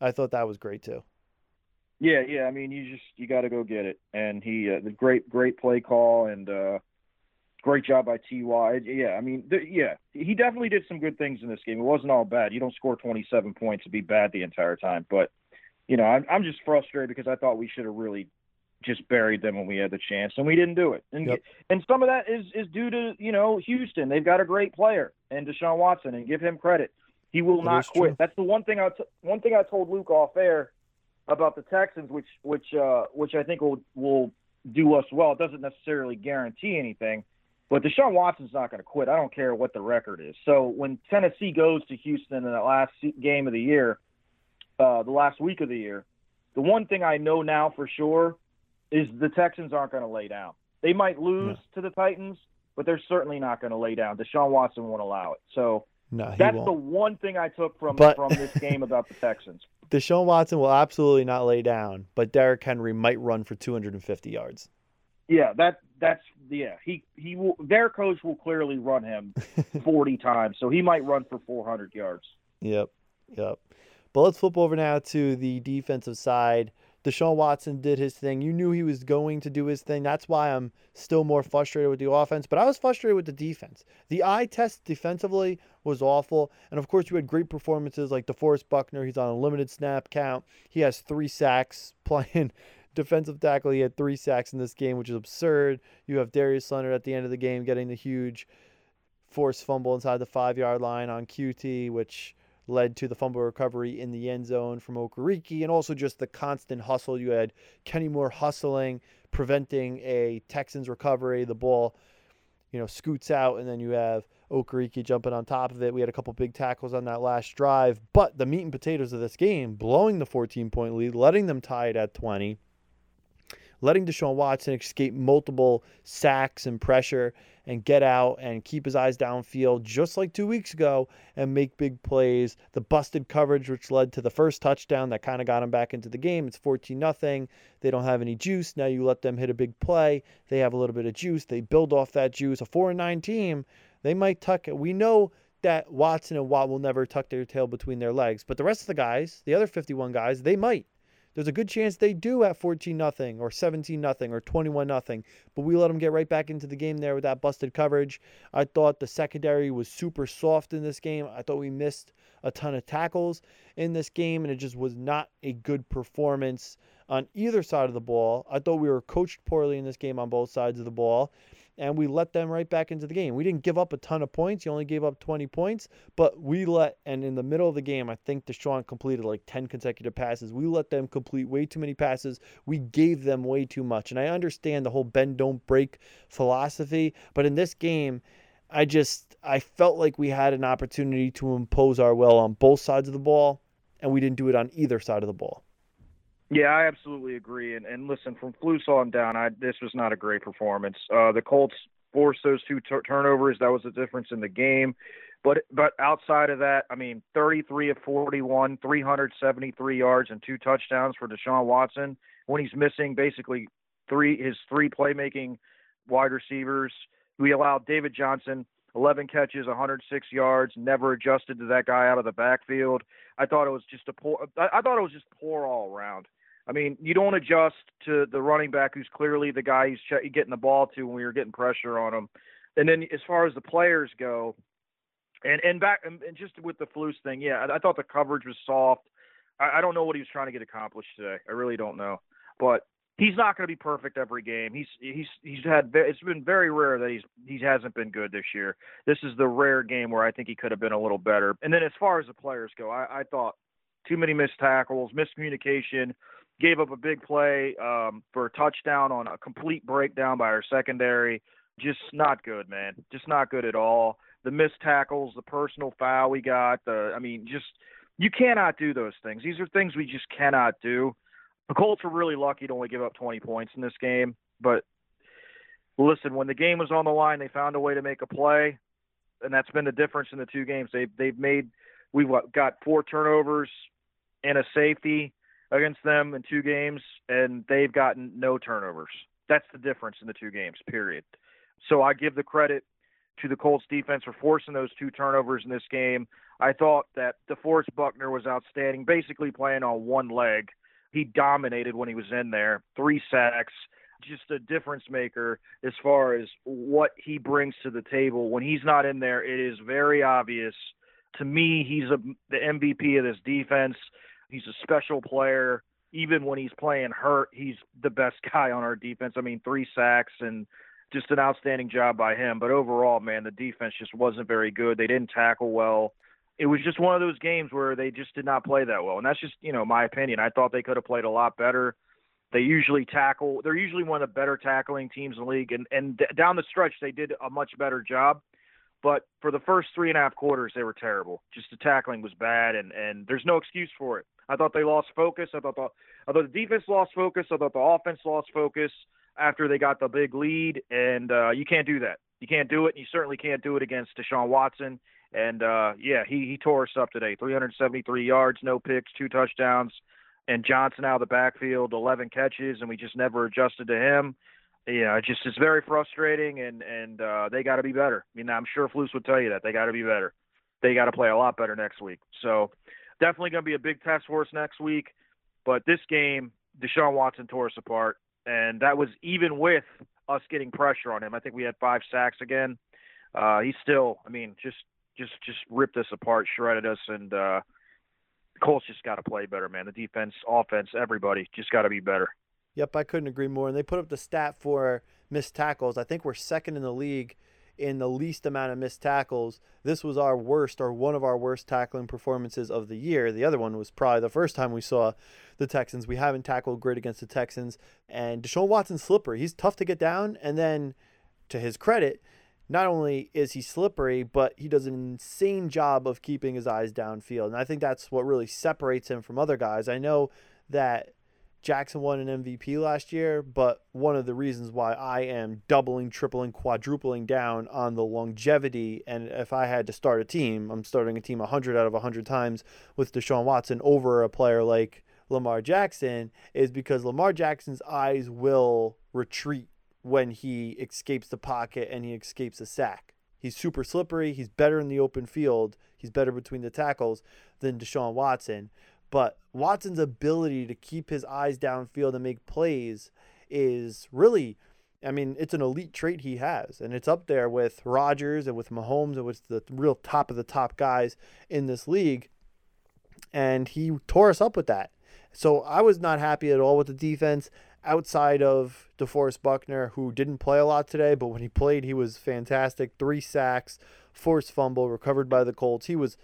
I thought that was great too. Yeah, yeah. I mean, you just you got to go get it, and he uh, the great great play call and uh, great job by Ty. Yeah, I mean, th- yeah, he definitely did some good things in this game. It wasn't all bad. You don't score 27 points and be bad the entire time, but you know, I'm I'm just frustrated because I thought we should have really just buried them when we had the chance, and we didn't do it. And Yep. and some of that is is due to you know Houston. They've got a great player and Deshaun Watson, and give him credit. He will That not quit. true. That's the one thing I t- one thing I told Luke off air about the Texans, which which uh, which I think will will do us well. It doesn't necessarily guarantee anything, but Deshaun Watson's not going to quit. I don't care what the record is. So when Tennessee goes to Houston in the last game of the year, uh, the last week of the year, the one thing I know now for sure is the Texans aren't going to lay down. They might lose to the Titans, but they're certainly not going to lay down. Deshaun Watson won't allow it. So No, that's won't. the one thing I took from But- from this game about the Texans. Deshaun Watson will absolutely not lay down, but Derrick Henry might run for 250 yards. Yeah, that that's yeah. He he will. Their coach will clearly run him forty times, so he might run for four hundred yards. Yep, yep. But let's flip over now to the defensive side. Deshaun Watson did his thing. You knew he was going to do his thing. That's why I'm still more frustrated with the offense. But I was frustrated with the defense. The eye test defensively was awful. And of course, you had great performances like DeForest Buckner. He's on a limited snap count. He has three sacks playing defensive tackle. He had three sacks in this game, which is absurd. You have Darius Leonard at the end of the game getting the huge forced fumble inside the five yard line on Coutee, which led to the fumble recovery in the end zone from Okereke, and also just the constant hustle. You had Kenny Moore hustling, preventing a Texans recovery. The ball, you know, scoots out, and then you have Okereke jumping on top of it. We had a couple big tackles on that last drive, but the meat and potatoes of this game, blowing the 14 point lead, letting them tie it at 20, letting Deshaun Watson escape multiple sacks and pressure and get out and keep his eyes downfield just like two weeks ago and make big plays. The busted coverage, which led to the first touchdown that kind of got him back into the game. It's 14 nothing. They don't have any juice. Now you let them hit a big play. They have a little bit of juice. They build off that juice. A 4 and 9 team, they might tuck it. We know that Watson and Watt will never tuck their tail between their legs, but the rest of the guys, the other 51 guys, they might there's a good chance they do at 14 nothing or 17 nothing or 21 nothing. But we let them get right back into the game there with that busted coverage. I thought the secondary was super soft in this game. I thought we missed a ton of tackles in this game, and it just was not a good performance on either side of the ball. I thought we were coached poorly in this game on both sides of the ball and we let them right back into the game. We didn't give up a ton of points. You only gave up 20 points, but we let, and in the middle of the game, I think Deshaun completed like 10 consecutive passes. We let them complete way too many passes. We gave them way too much. And I understand the whole bend, don't break philosophy, but in this game, I just, I felt like we had an opportunity to impose our will on both sides of the ball, and we didn't do it on either side of the ball. Yeah, I absolutely agree. And and listen, from Flus on down, I this was not a great performance. Uh, the Colts forced those two t- turnovers. That was the difference in the game. But but outside of that, I mean, 33 of 41, 373 yards and two touchdowns for Deshaun Watson when he's missing basically three his three playmaking wide receivers. We allowed David Johnson 11 catches, 106 yards, never adjusted to that guy out of the backfield. I thought it was just a poor. I thought it was just poor all around. I mean, you don't adjust to the running back who's clearly the guy he's getting the ball to when were getting pressure on him. And then as far as the players go, and and back and, just with the Flus thing, yeah, I, I thought the coverage was soft. I, I don't know what he was trying to get accomplished today. I really don't know. But he's not going to be perfect every game. He's he's he's had it's been very rare that he's he hasn't been good this year. This is the rare game where I think he could have been a little better. And then as far as the players go, I, I thought too many missed tackles, miscommunication, gave up a big play um, for a touchdown on a complete breakdown by our secondary. Just not good, man. Just not good at all. The missed tackles, the personal foul we got, the I mean, just you cannot do those things. These are things we just cannot do. The Colts were really lucky to only give up 20 points in this game, but listen, when the game was on the line, they found a way to make a play, and that's been the difference in the two games. They they've made we've got four turnovers and a safety against them in two games, and they've gotten no turnovers. That's the difference in the two games, period. So I give the credit to the Colts defense for forcing those two turnovers in this game. I thought that DeForest Buckner was outstanding, basically playing on one leg. He dominated when he was in there, three sacks, just a difference maker as far as what he brings to the table. When he's not in there, it is very obvious. To me, he's a, the MVP of this defense. He's a special player. Even when he's playing hurt, he's the best guy on our defense. I mean, three sacks and just an outstanding job by him. But overall, man, the defense just wasn't very good. They didn't tackle well. It was just one of those games where they just did not play that well. And that's just, you know, my opinion. I thought they could have played a lot better. They usually tackle. They're usually one of the better tackling teams in the league, and and down the stretch they did a much better job. But for the first three and a half quarters, they were terrible. Just the tackling was bad, and and there's no excuse for it. I thought they lost focus. I thought the I thought the defense lost focus. I thought the offense lost focus after they got the big lead, and uh, you can't do that. You can't do it, and you certainly can't do it against Deshaun Watson. And uh, yeah, he he tore us up today. 373 yards, no picks, two touchdowns, and Johnson out of the backfield, 11 catches, and we just never adjusted to him. Yeah, it's just it's very frustrating, and and uh, they got to be better. I mean, I'm sure Flus would tell you that they got to be better. They got to play a lot better next week. So definitely going to be a big test for us next week. But this game, Deshaun Watson tore us apart, and that was even with us getting pressure on him. I think we had five sacks again. Uh, he still, I mean, just just just ripped us apart, shredded us, and uh, Colts just got to play better, man. The defense, offense, everybody just got to be better. Yep, I couldn't agree more. And they put up the stat for missed tackles. I think we're second in the league in the least amount of missed tackles. This was our worst or one of our worst tackling performances of the year. The other one was probably the first time we saw the Texans. We haven't tackled great against the Texans. And Deshaun Watson's slippery. He's tough to get down. And then, to his credit, not only is he slippery, but he does an insane job of keeping his eyes downfield. And I think that's what really separates him from other guys. I know that Jackson won an MVP last year, but one of the reasons why I am doubling, tripling, quadrupling down on the longevity, and if I had to start a team, I'm starting a team 100 out of 100 times with Deshaun Watson over a player like Lamar Jackson, is because Lamar Jackson's eyes will retreat when he escapes the pocket and he escapes a sack. He's super slippery. He's better in the open field. He's better between the tackles than Deshaun Watson. But Watson's ability to keep his eyes downfield and make plays is really, I mean, it's an elite trait he has. And it's up there with Rodgers and with Mahomes and with the real top of the top guys in this league. And he tore us up with that. So I was not happy at all with the defense outside of DeForest Buckner, who didn't play a lot today, but when he played, he was fantastic. Three sacks, forced fumble, recovered by the Colts. He was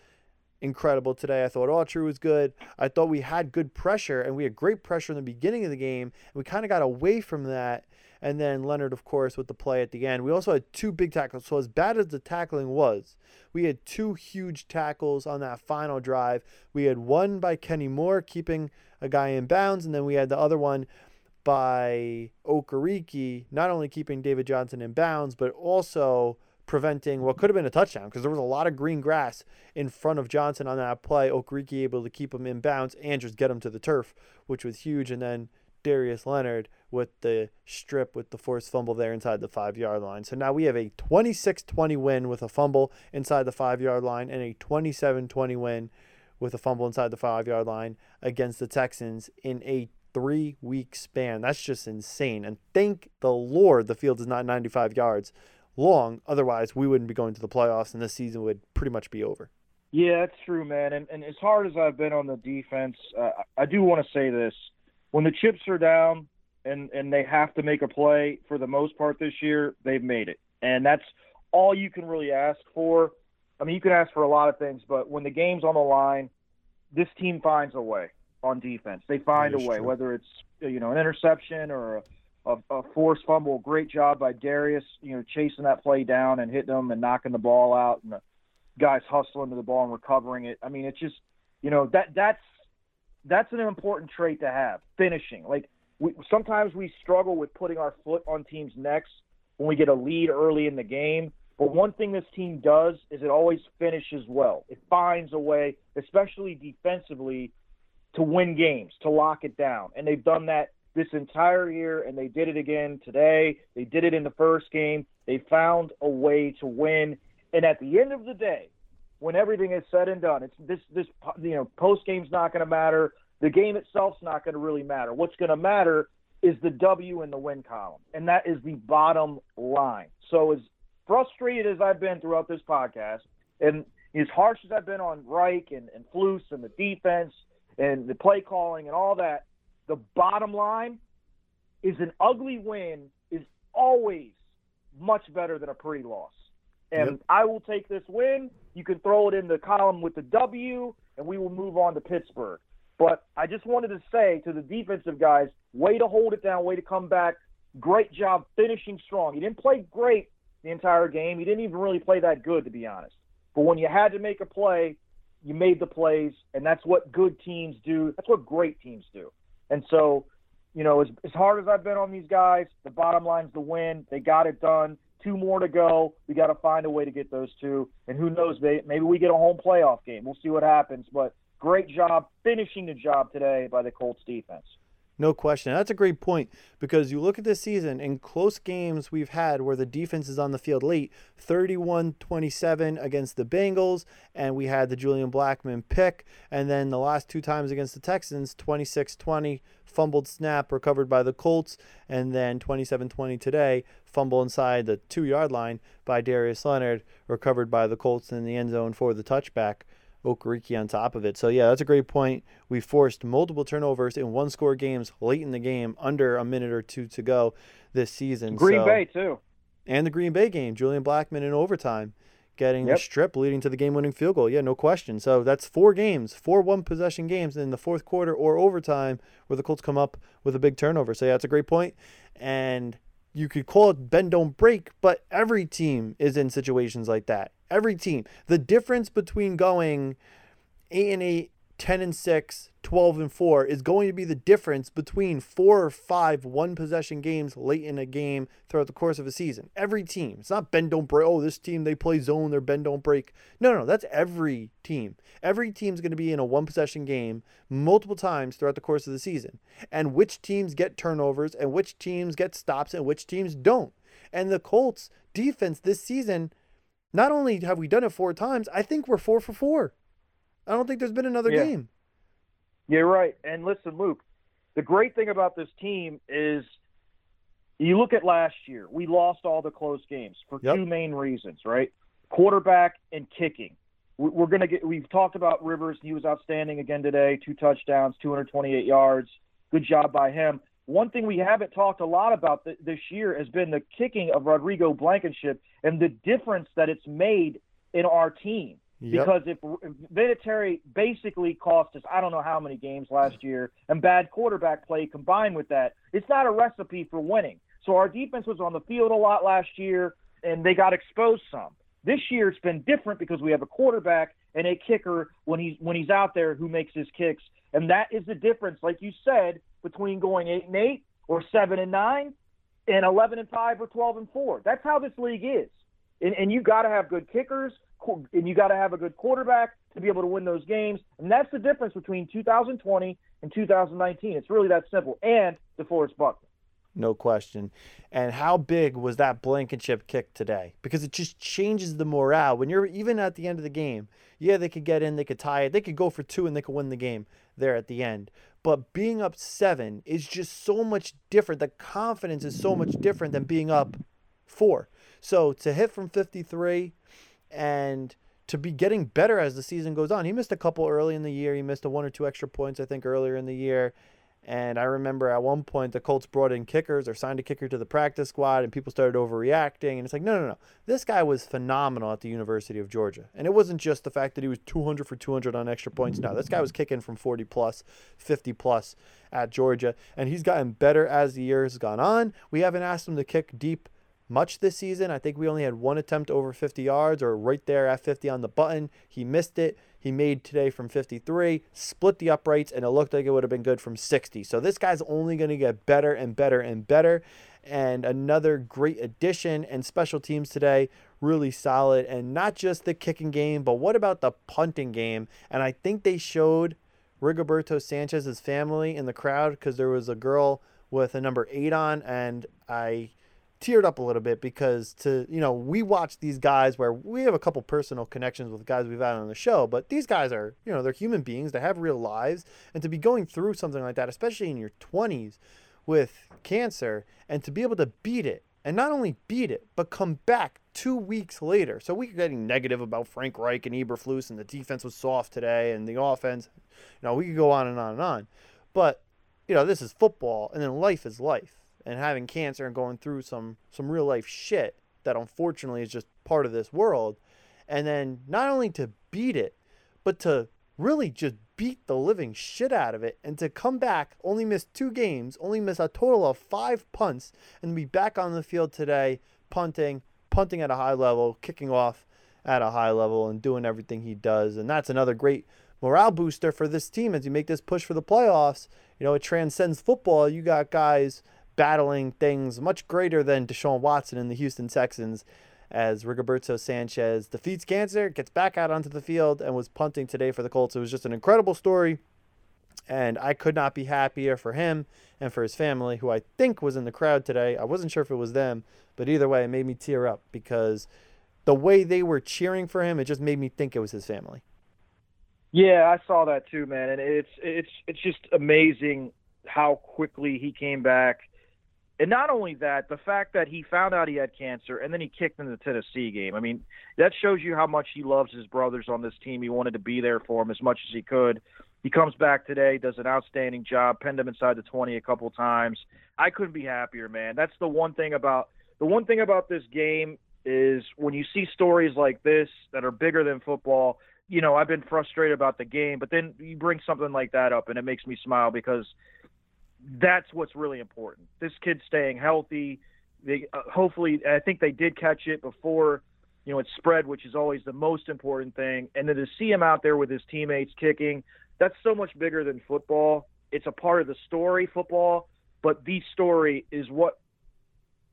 incredible today. I thought oh, Autry was good. I thought we had good pressure and we had great pressure in the beginning of the game. We kind of got away from that. And then Leonard, of course, with the play at the end. We also had two big tackles. So, as bad as the tackling was, we had two huge tackles on that final drive. We had one by Kenny Moore, keeping a guy in bounds. And then we had the other one by Okereke, not only keeping David Johnson in bounds, but also preventing what could have been a touchdown because there was a lot of green grass in front of Johnson on that play. Okereke able to keep him in bounds and just get him to the turf, which was huge. And then Darius Leonard with the strip with the forced fumble there inside the five yard line. So now we have a 26 20 win with a fumble inside the five yard line and a 27 20 win with a fumble inside the five yard line against the Texans in a three week span. That's just insane. And thank the Lord the field is not 95 yards long. Otherwise, we wouldn't be going to the playoffs, and this season would pretty much be over. Yeah, that's true, man. And, and as hard as I've been on the defense, uh, I do want to say this: when the chips are down and and they have to make a play, for the most part this year, they've made it, and that's all you can really ask for. I mean, you can ask for a lot of things, but when the game's on the line, this team finds a way on defense. They find a way, true. whether it's you know an interception or a a, a forced fumble. Great job by Darius, you know, chasing that play down and hitting them and knocking the ball out, and the guys hustling to the ball and recovering it. I mean, it's just, you know, that that's that's an important trait to have. Finishing, like we sometimes we struggle with putting our foot on teams' necks when we get a lead early in the game. But one thing this team does is it always finishes well. It finds a way, especially defensively, to win games, to lock it down. And they've done that this entire year, and they did it again today. They did it in the first game. They found a way to win. And at the end of the day, when everything is said and done, it's this this you know post game's not going to matter. The game itself's not going to really matter. What's going to matter is the W in the win column, and that is the bottom line. So as frustrated as I've been throughout this podcast, and as harsh as I've been on Reich and, and Flus and the defense and the play calling and all that, the bottom line is an ugly win is always much better than a pretty loss. And yep. I will take this win. You can throw it in the column with the W, and we will move on to Pittsburgh. But I just wanted to say to the defensive guys, way to hold it down, way to come back. Great job finishing strong. You didn't play great the entire game. You didn't even really play that good, to be honest. But when you had to make a play, you made the plays, and that's what good teams do. That's what great teams do. And so, you know, as, as hard as I've been on these guys, the bottom line's the win. They got it done. Two more to go. We got to find a way to get those two. And who knows, maybe we get a home playoff game. We'll see what happens. But great job finishing the job today by the Colts defense. No question. That's a great point because you look at this season in close games we've had where the defense is on the field late 31 27 against the Bengals, and we had the Julian Blackmon pick. And then the last two times against the Texans 26 20, fumbled snap recovered by the Colts, and then 27 20 today, fumble inside the two yard line by Darius Leonard, recovered by the Colts in the end zone for the touchback. Okereke on top of it. So yeah, that's a great point. We forced multiple turnovers in one score games late in the game, under a minute or two to go this season. Green so, Bay too. And the Green Bay game, Julian Blackmon in overtime, getting Yep. the strip leading to the game-winning field goal. Yeah, no question. So that's four games, four one-possession games in the fourth quarter or overtime where the Colts come up with a big turnover. So yeah, that's a great point. And you could call it bend don't break, but every team is in situations like that. Every team. The difference between going 8 and 8, 10 and 6, 12 and 4 is going to be the difference between four or five one possession games late in a game throughout the course of a season. Every team. It's not bend don't break. Oh, this team they play zone, they're bend don't break. No, no, that's every team. Every team's going to be in a one possession game multiple times throughout the course of the season. And which teams get turnovers and which teams get stops and which teams don't. And the Colts defense this season, not only have we done it four times, I think we're four for four. I don't think there's been another Yeah. game. You're right. And listen, Luke, the great thing about this team is you look at last year, we lost all the close games for Yep. two main reasons, right? Quarterback and kicking. We- We're going to get, we've talked about Rivers. He was outstanding again today, two touchdowns, 228 yards. Good job by him. One thing we haven't talked a lot about th- this year has been the kicking of Rodrigo Blankenship and the difference that it's made in our team. Yep. Because if, if Vinatieri basically cost us, I don't know how many games last year, and bad quarterback play combined with that, it's not a recipe for winning. So our defense was on the field a lot last year, and they got exposed some. This year it's been different because we have a quarterback and a kicker when he's when he's out there who makes his kicks, and that is the difference, like you said, between going eight and eight or seven and nine, and eleven and five or twelve and four. That's how this league is, and, and you got to have good kickers and you got to have a good quarterback to be able to win those games. And that's the difference between 2020 and 2019. It's really that simple. And DeForest Buckner. No question. And how big was that Blankenship kick today? Because it just changes the morale. When you're even at the end of the game, yeah, they could get in, they could tie it, they could go for two, and they could win the game there at the end. But being up seven is just so much different. The confidence is so much different than being up four. So to hit from 53 and to be getting better as the season goes on, he missed a couple early in the year. He missed a one or two extra points, I think, earlier in the year. And I remember at one point the Colts brought in kickers or signed a kicker to the practice squad, and people started overreacting. And it's like, no, no, no. This guy was phenomenal at the University of Georgia. And it wasn't just the fact that he was 200 for 200 on extra points. No, this guy was kicking from 40 plus, 50 plus at Georgia. And he's gotten better as the years gone on. We haven't asked him to kick deep much this season. I think we only had one attempt over 50 yards or right there at 50 on the button. He missed it. He made today from 53, split the uprights, and it looked like it would have been good from 60. So this guy's only going to get better and better and better. And another great addition and special teams today, really solid. And not just the kicking game, but what about the punting game? And I think they showed Rigoberto Sanchez's family in the crowd because there was a girl with a number eight on, and I teared up a little bit because to you know we watch these guys where we have a couple personal connections with guys we've had on the show but these guys are you know they're human beings. They have real lives. And to be going through something like that especially in your 20s with cancer and to be able to beat it and not only beat it but come back two weeks later. So we're getting negative about frank reich and eberflus and the defense was soft today and the offense you know we could go on and on and on. But you know this is football and then life is life and having cancer and going through some some real life shit that unfortunately is just part of this world. And then not only to beat it but to really just beat the living shit out of it and to come back only miss two games only miss a total of five punts and be back on the field today punting punting at a high level kicking off at a high level and doing everything he does. And that's another great morale booster for this team as you make this push for the playoffs. You know it transcends football. You got guys battling things much greater than Deshaun Watson and the Houston Texans as Rigoberto Sanchez defeats cancer, gets back out onto the field, and was punting today for the Colts. It was just an incredible story, and I could not be happier for him and for his family, who I think was in the crowd today. I wasn't sure if it was them, but either way, it made me tear up because the way they were cheering for him, it just made me think it was his family. Yeah, I saw that too, man, and it's it's it's just amazing how quickly he came back And not only that, the fact that he found out he had cancer and then he kicked in the Tennessee game. I mean, that shows you how much he loves his brothers on this team. He wanted to be there for them as much as he could. He comes back today, does an outstanding job, pinned him inside the 20 a couple times. I couldn't be happier, man. That's the one thing about the one thing about this game is when you see stories like this that are bigger than football, you know, I've been frustrated about the game, but then you bring something like that up and it makes me smile because that's what's really important. This kid staying healthy. They uh, hopefully, I think they did catch it before, you know, it spread, which is always the most important thing. And then to see him out there with his teammates kicking, that's so much bigger than football. It's a part of the story, football, but the story is what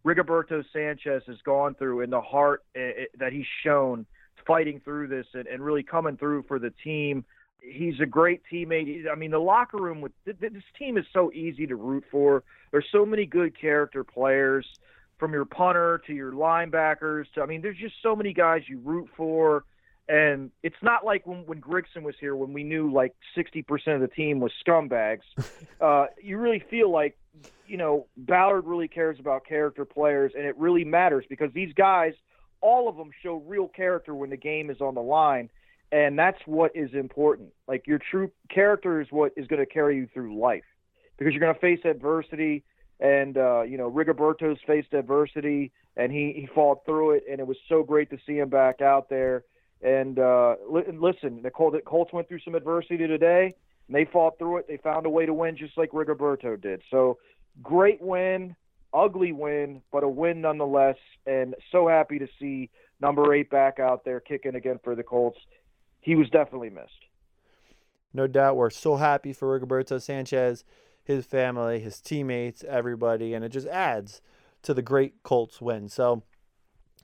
Rigoberto Sanchez has gone through and the heart uh, that he's shown fighting through this and, and really coming through for the team he's a great teammate. I mean, the locker room with this team is so easy to root for. There's so many good character players, from your punter to your linebackers. To I mean, there's just so many guys you root for. And it's not like when, when Grigson was here, when we knew like 60% of the team was scumbags. uh, you really feel like, you know, Ballard really cares about character players, and it really matters because these guys, all of them show real character when the game is on the line and that's what is important. Like your true character is what is going to carry you through life, because you're going to face adversity. And uh, you know, Rigoberto's faced adversity, and he he fought through it, and it was so great to see him back out there. And uh, li- listen, the Colts, Colts went through some adversity today, and they fought through it. They found a way to win, just like Rigoberto did. So, great win, ugly win, but a win nonetheless. And so happy to see number eight back out there kicking again for the Colts he was definitely missed. No doubt. We're so happy for Rigoberto Sanchez, his family, his teammates, everybody, and it just adds to the great Colts win. So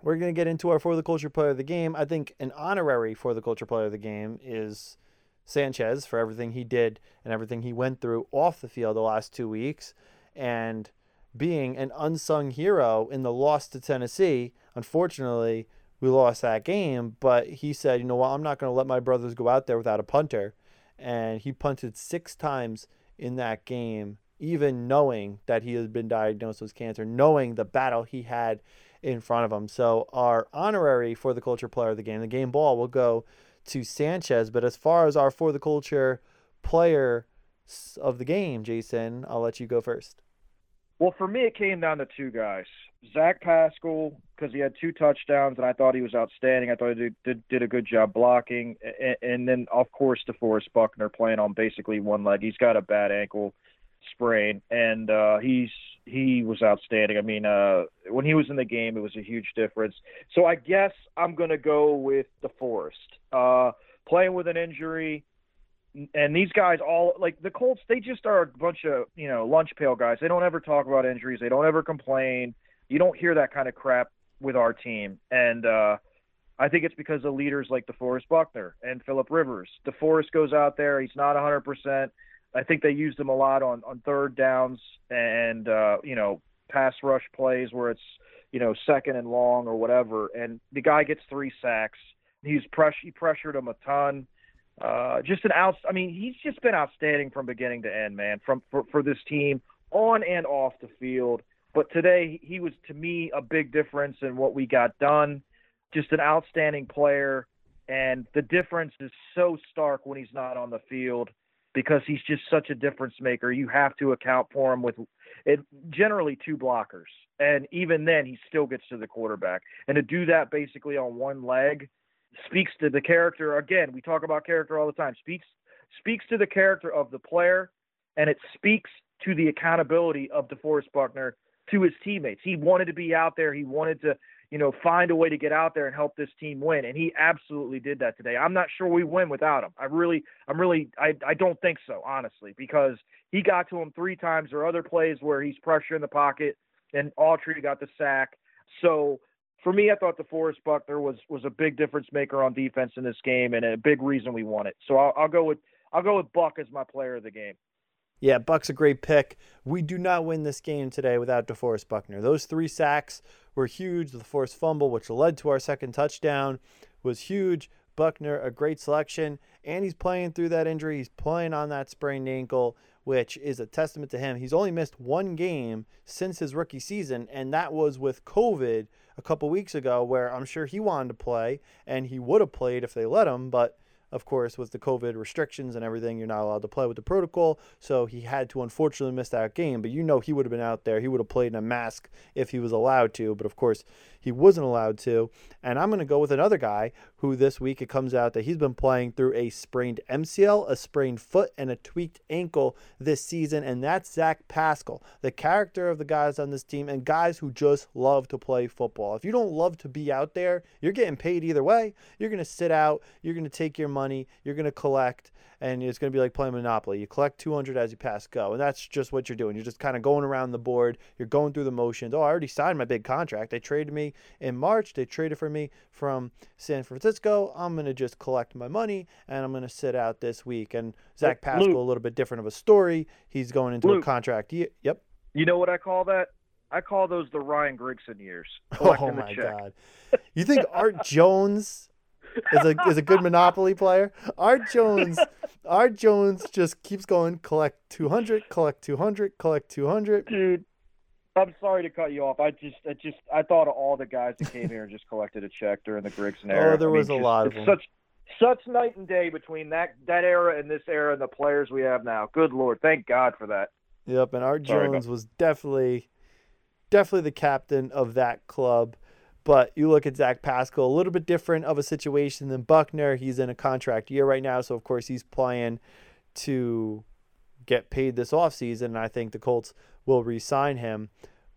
we're going to get into our For the Culture player of the game. I think an honorary For the Culture player of the game is Sanchez for everything he did and everything he went through off the field the last two weeks. And being an unsung hero in the loss to Tennessee, unfortunately, we lost that game. But he said, you know what, I'm not going to let my brothers go out there without a punter. And he punted six times in that game, even knowing that he had been diagnosed with cancer, knowing the battle he had in front of him. So our honorary for the culture player of the game, the game ball, will go to Sanchez. But as far as our for the culture player of the game, Jason, I'll let you go first. Well, for me, it came down to two guys. Zach Pascal, because he had two touchdowns, and I thought he was outstanding. I thought he did, did, did a good job blocking. And, and then, of course, DeForest Buckner playing on basically one leg. He's got a bad ankle sprain, and uh, he's he was outstanding. I mean, uh, when he was in the game, it was a huge difference. So I guess I'm going to go with DeForest. Uh, playing with an injury, and these guys all like the Colts, they just are a bunch of you know lunch pail guys. They don't ever talk about injuries. They don't ever complain. You don't hear that kind of crap with our team, and uh, I think it's because of leaders like DeForest Buckner and Philip Rivers. DeForest goes out there. He's not 100%. I think they used him a lot on on third downs and uh, you know pass rush plays where it's you know second and long or whatever. And the guy gets three sacks. He's press he pressured him a ton. Uh, just an out. I mean, he's just been outstanding from beginning to end, man. From for, for this team, on and off the field. But today, he was to me a big difference in what we got done. Just an outstanding player, and the difference is so stark when he's not on the field because he's just such a difference maker. You have to account for him with it generally two blockers, and even then, he still gets to the quarterback. And to do that basically on one leg speaks to the character. Again, we talk about character all the time. Speaks speaks to the character of the player, and it speaks to the accountability of DeForest Buckner to his teammates. He wanted to be out there. He wanted to, you know, find a way to get out there and help this team win, and he absolutely did that today. I'm not sure we win without him. I really, I'm really, I, I don't think so, honestly, because he got to him three times. There are other plays where he's pressure in the pocket, and Autry got the sack. So for me, I thought DeForest Buckner was was a big difference maker on defense in this game and a big reason we won it. So I'll, I'll go with I'll go with Buck as my player of the game. Yeah, Buck's a great pick. We do not win this game today without DeForest Buckner. Those three sacks were huge. The forced fumble, which led to our second touchdown, was huge. Buckner, a great selection, and he's playing through that injury. He's playing on that sprained ankle, which is a testament to him. He's only missed one game since his rookie season, and that was with COVID a couple weeks ago, where I'm sure he wanted to play, and he would have played if they let him, but of course, with the COVID restrictions and everything, you're not allowed to play with the protocol. So he had to unfortunately miss that game. But you know, he would have been out there. He would have played in a mask if he was allowed to. But of course, he wasn't allowed to. And I'm going to go with another guy who this week it comes out that he's been playing through a sprained MCL, a sprained foot, and a tweaked ankle this season. And that's Zach Pascal, the character of the guys on this team and guys who just love to play football. If you don't love to be out there, you're getting paid either way. You're going to sit out, you're going to take your money, you're going to collect and it's going to be like playing Monopoly. You collect 200 as you pass go, and that's just what you're doing. You're just kind of going around the board. You're going through the motions. Oh, I already signed my big contract. They traded me in March. They traded for me from San Francisco. I'm going to just collect my money, and I'm going to sit out this week. And Zach Pascal, Luke, a little bit different of a story. He's going into Luke, a contract. Yep. You know what I call that? I call those the Ryan Grigson years. Oh my god! You think Art Jones is a is a good Monopoly player. Art Jones, Art Jones just keeps going. Collect two hundred, collect two hundred, collect two hundred. Dude, I'm sorry to cut you off. I just, I just, I thought of all the guys that came here and just collected a check during the Grigson oh, era. Oh, there I was mean, a lot of them. Such, such night and day between that that era and this era and the players we have now. Good lord, thank God for that. Yep, and Art Jones was definitely, definitely the captain of that club. But you look at Zach Pascal, a little bit different of a situation than Buckner. He's in a contract year right now, so of course he's playing to get paid this offseason, and I think the Colts will re sign him.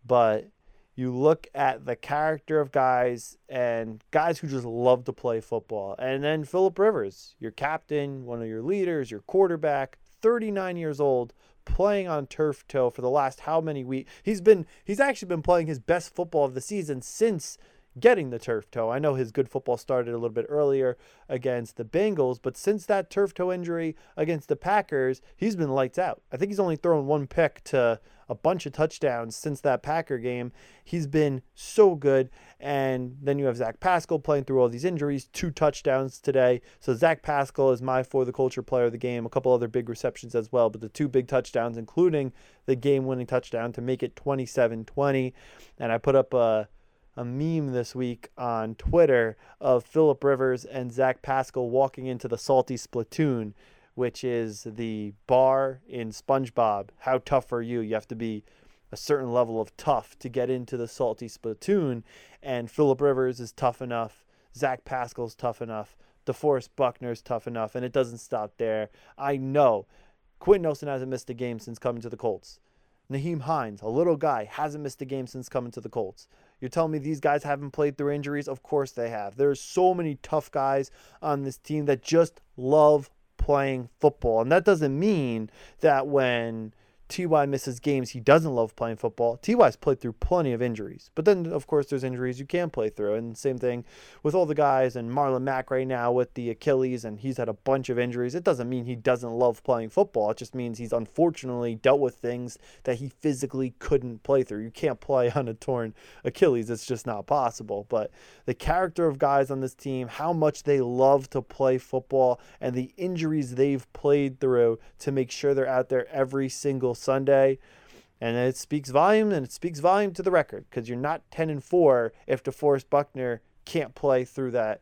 But you look at the character of guys and guys who just love to play football. And then Philip Rivers, your captain, one of your leaders, your quarterback, 39 years old, playing on turf toe for the last how many weeks? He's been he's actually been playing his best football of the season since getting the turf toe. I know his good football started a little bit earlier against the Bengals, but since that turf toe injury against the Packers, he's been lights out. I think he's only thrown one pick to a bunch of touchdowns since that Packer game. He's been so good. And then you have Zach Pascal playing through all these injuries, two touchdowns today. So Zach Pascal is my for the culture player of the game. A couple other big receptions as well, but the two big touchdowns, including the game winning touchdown to make it 27 20. And I put up a a meme this week on Twitter of Philip Rivers and Zach Pascal walking into the Salty Spitoon, which is the bar in SpongeBob. How tough are you? You have to be a certain level of tough to get into the Salty Spitoon, and Philip Rivers is tough enough. Zach Pascal's tough enough. DeForest Buckner's tough enough, and it doesn't stop there. I know Quenton Nelson hasn't missed a game since coming to the Colts. Nyheim Hines, a little guy, hasn't missed a game since coming to the Colts. You're telling me these guys haven't played through injuries? Of course they have. There's so many tough guys on this team that just love playing football. And that doesn't mean that when Ty misses games. He doesn't love playing football. Ty's played through plenty of injuries, but then of course there's injuries you can play through, and same thing with all the guys and Marlon Mack right now with the Achilles, and he's had a bunch of injuries. It doesn't mean he doesn't love playing football. It just means he's unfortunately dealt with things that he physically couldn't play through. You can't play on a torn Achilles. It's just not possible. But the character of guys on this team, how much they love to play football, and the injuries they've played through to make sure they're out there every single Sunday. And it speaks volume, and it speaks volume to the record because you're not 10 and 4 if DeForest Buckner can't play through that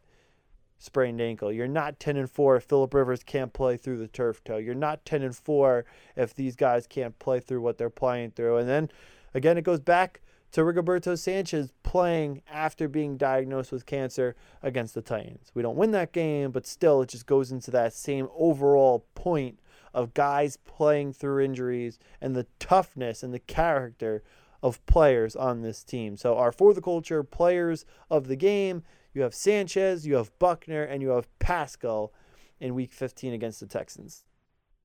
sprained ankle. You're not 10 and 4 if Philip Rivers can't play through the turf toe. You're not 10 and 4 if these guys can't play through what they're playing through. And then again, it goes back to Rigoberto Sanchez playing after being diagnosed with cancer against the Titans. We don't win that game, but still, it just goes into that same overall point of guys playing through injuries and the toughness and the character of players on this team. So, our for the culture players of the game, you have Sanchez, you have Buckner, and you have Pascal in week 15 against the Texans.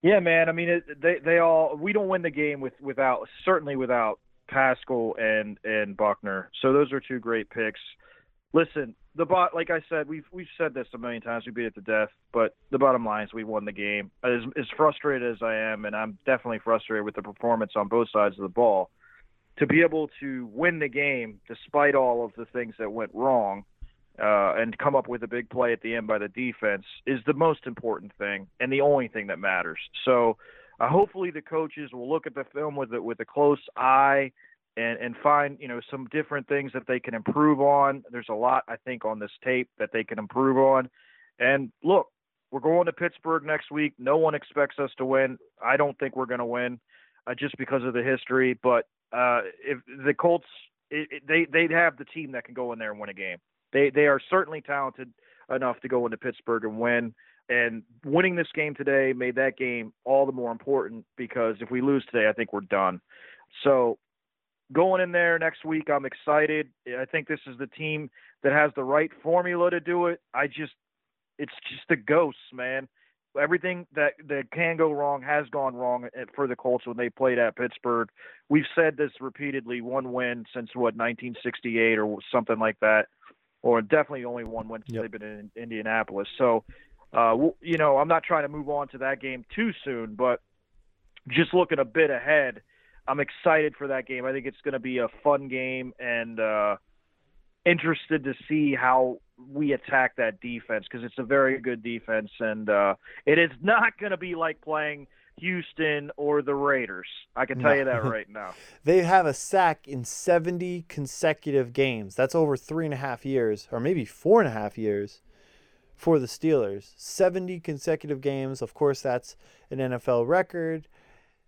Yeah, man. I mean, it, they they all we don't win the game with without certainly without Pascal and and Buckner. So those are two great picks. Listen, the bot like I said, we've we've said this a million times. We beat it to death, but the bottom line is we won the game. As as frustrated as I am, and I'm definitely frustrated with the performance on both sides of the ball, to be able to win the game despite all of the things that went wrong, uh, and come up with a big play at the end by the defense is the most important thing and the only thing that matters. So uh, hopefully the coaches will look at the film with a, with a close eye and and find you know some different things that they can improve on. There's a lot I think on this tape that they can improve on. And look, we're going to Pittsburgh next week. No one expects us to win. I don't think we're going to win uh, just because of the history. But uh, if the Colts, it, it, they they'd have the team that can go in there and win a game. They they are certainly talented enough to go into Pittsburgh and win. And winning this game today made that game all the more important because if we lose today, I think we're done. So going in there next week, I'm excited. I think this is the team that has the right formula to do it. I just, it's just the ghosts, man. Everything that that can go wrong has gone wrong for the Colts when they played at Pittsburgh. We've said this repeatedly: one win since what 1968 or something like that or definitely only one when yep. they've been in Indianapolis. So, uh, you know, I'm not trying to move on to that game too soon, but just looking a bit ahead, I'm excited for that game. I think it's going to be a fun game and uh, interested to see how we attack that defense because it's a very good defense, and uh, it is not going to be like playing – Houston or the Raiders. I can tell no. you that right now. they have a sack in 70 consecutive games. That's over three and a half years, or maybe four and a half years for the Steelers. 70 consecutive games. Of course, that's an NFL record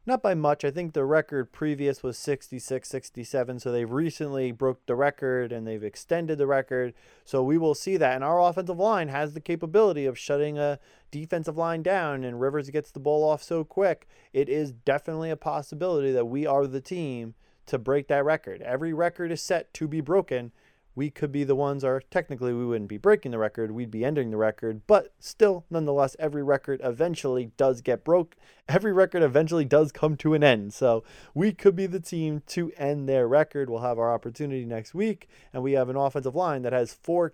not by much. I think the record previous was 66, 67. So they've recently broke the record and they've extended the record. So we will see that. And our offensive line has the capability of shutting a defensive line down and Rivers gets the ball off so quick. It is definitely a possibility that we are the team to break that record. Every record is set to be broken we could be the ones, or technically we wouldn't be breaking the record, we'd be ending the record. But still, nonetheless, every record eventually does get broke. Every record eventually does come to an end. So we could be the team to end their record. We'll have our opportunity next week, and we have an offensive line that has four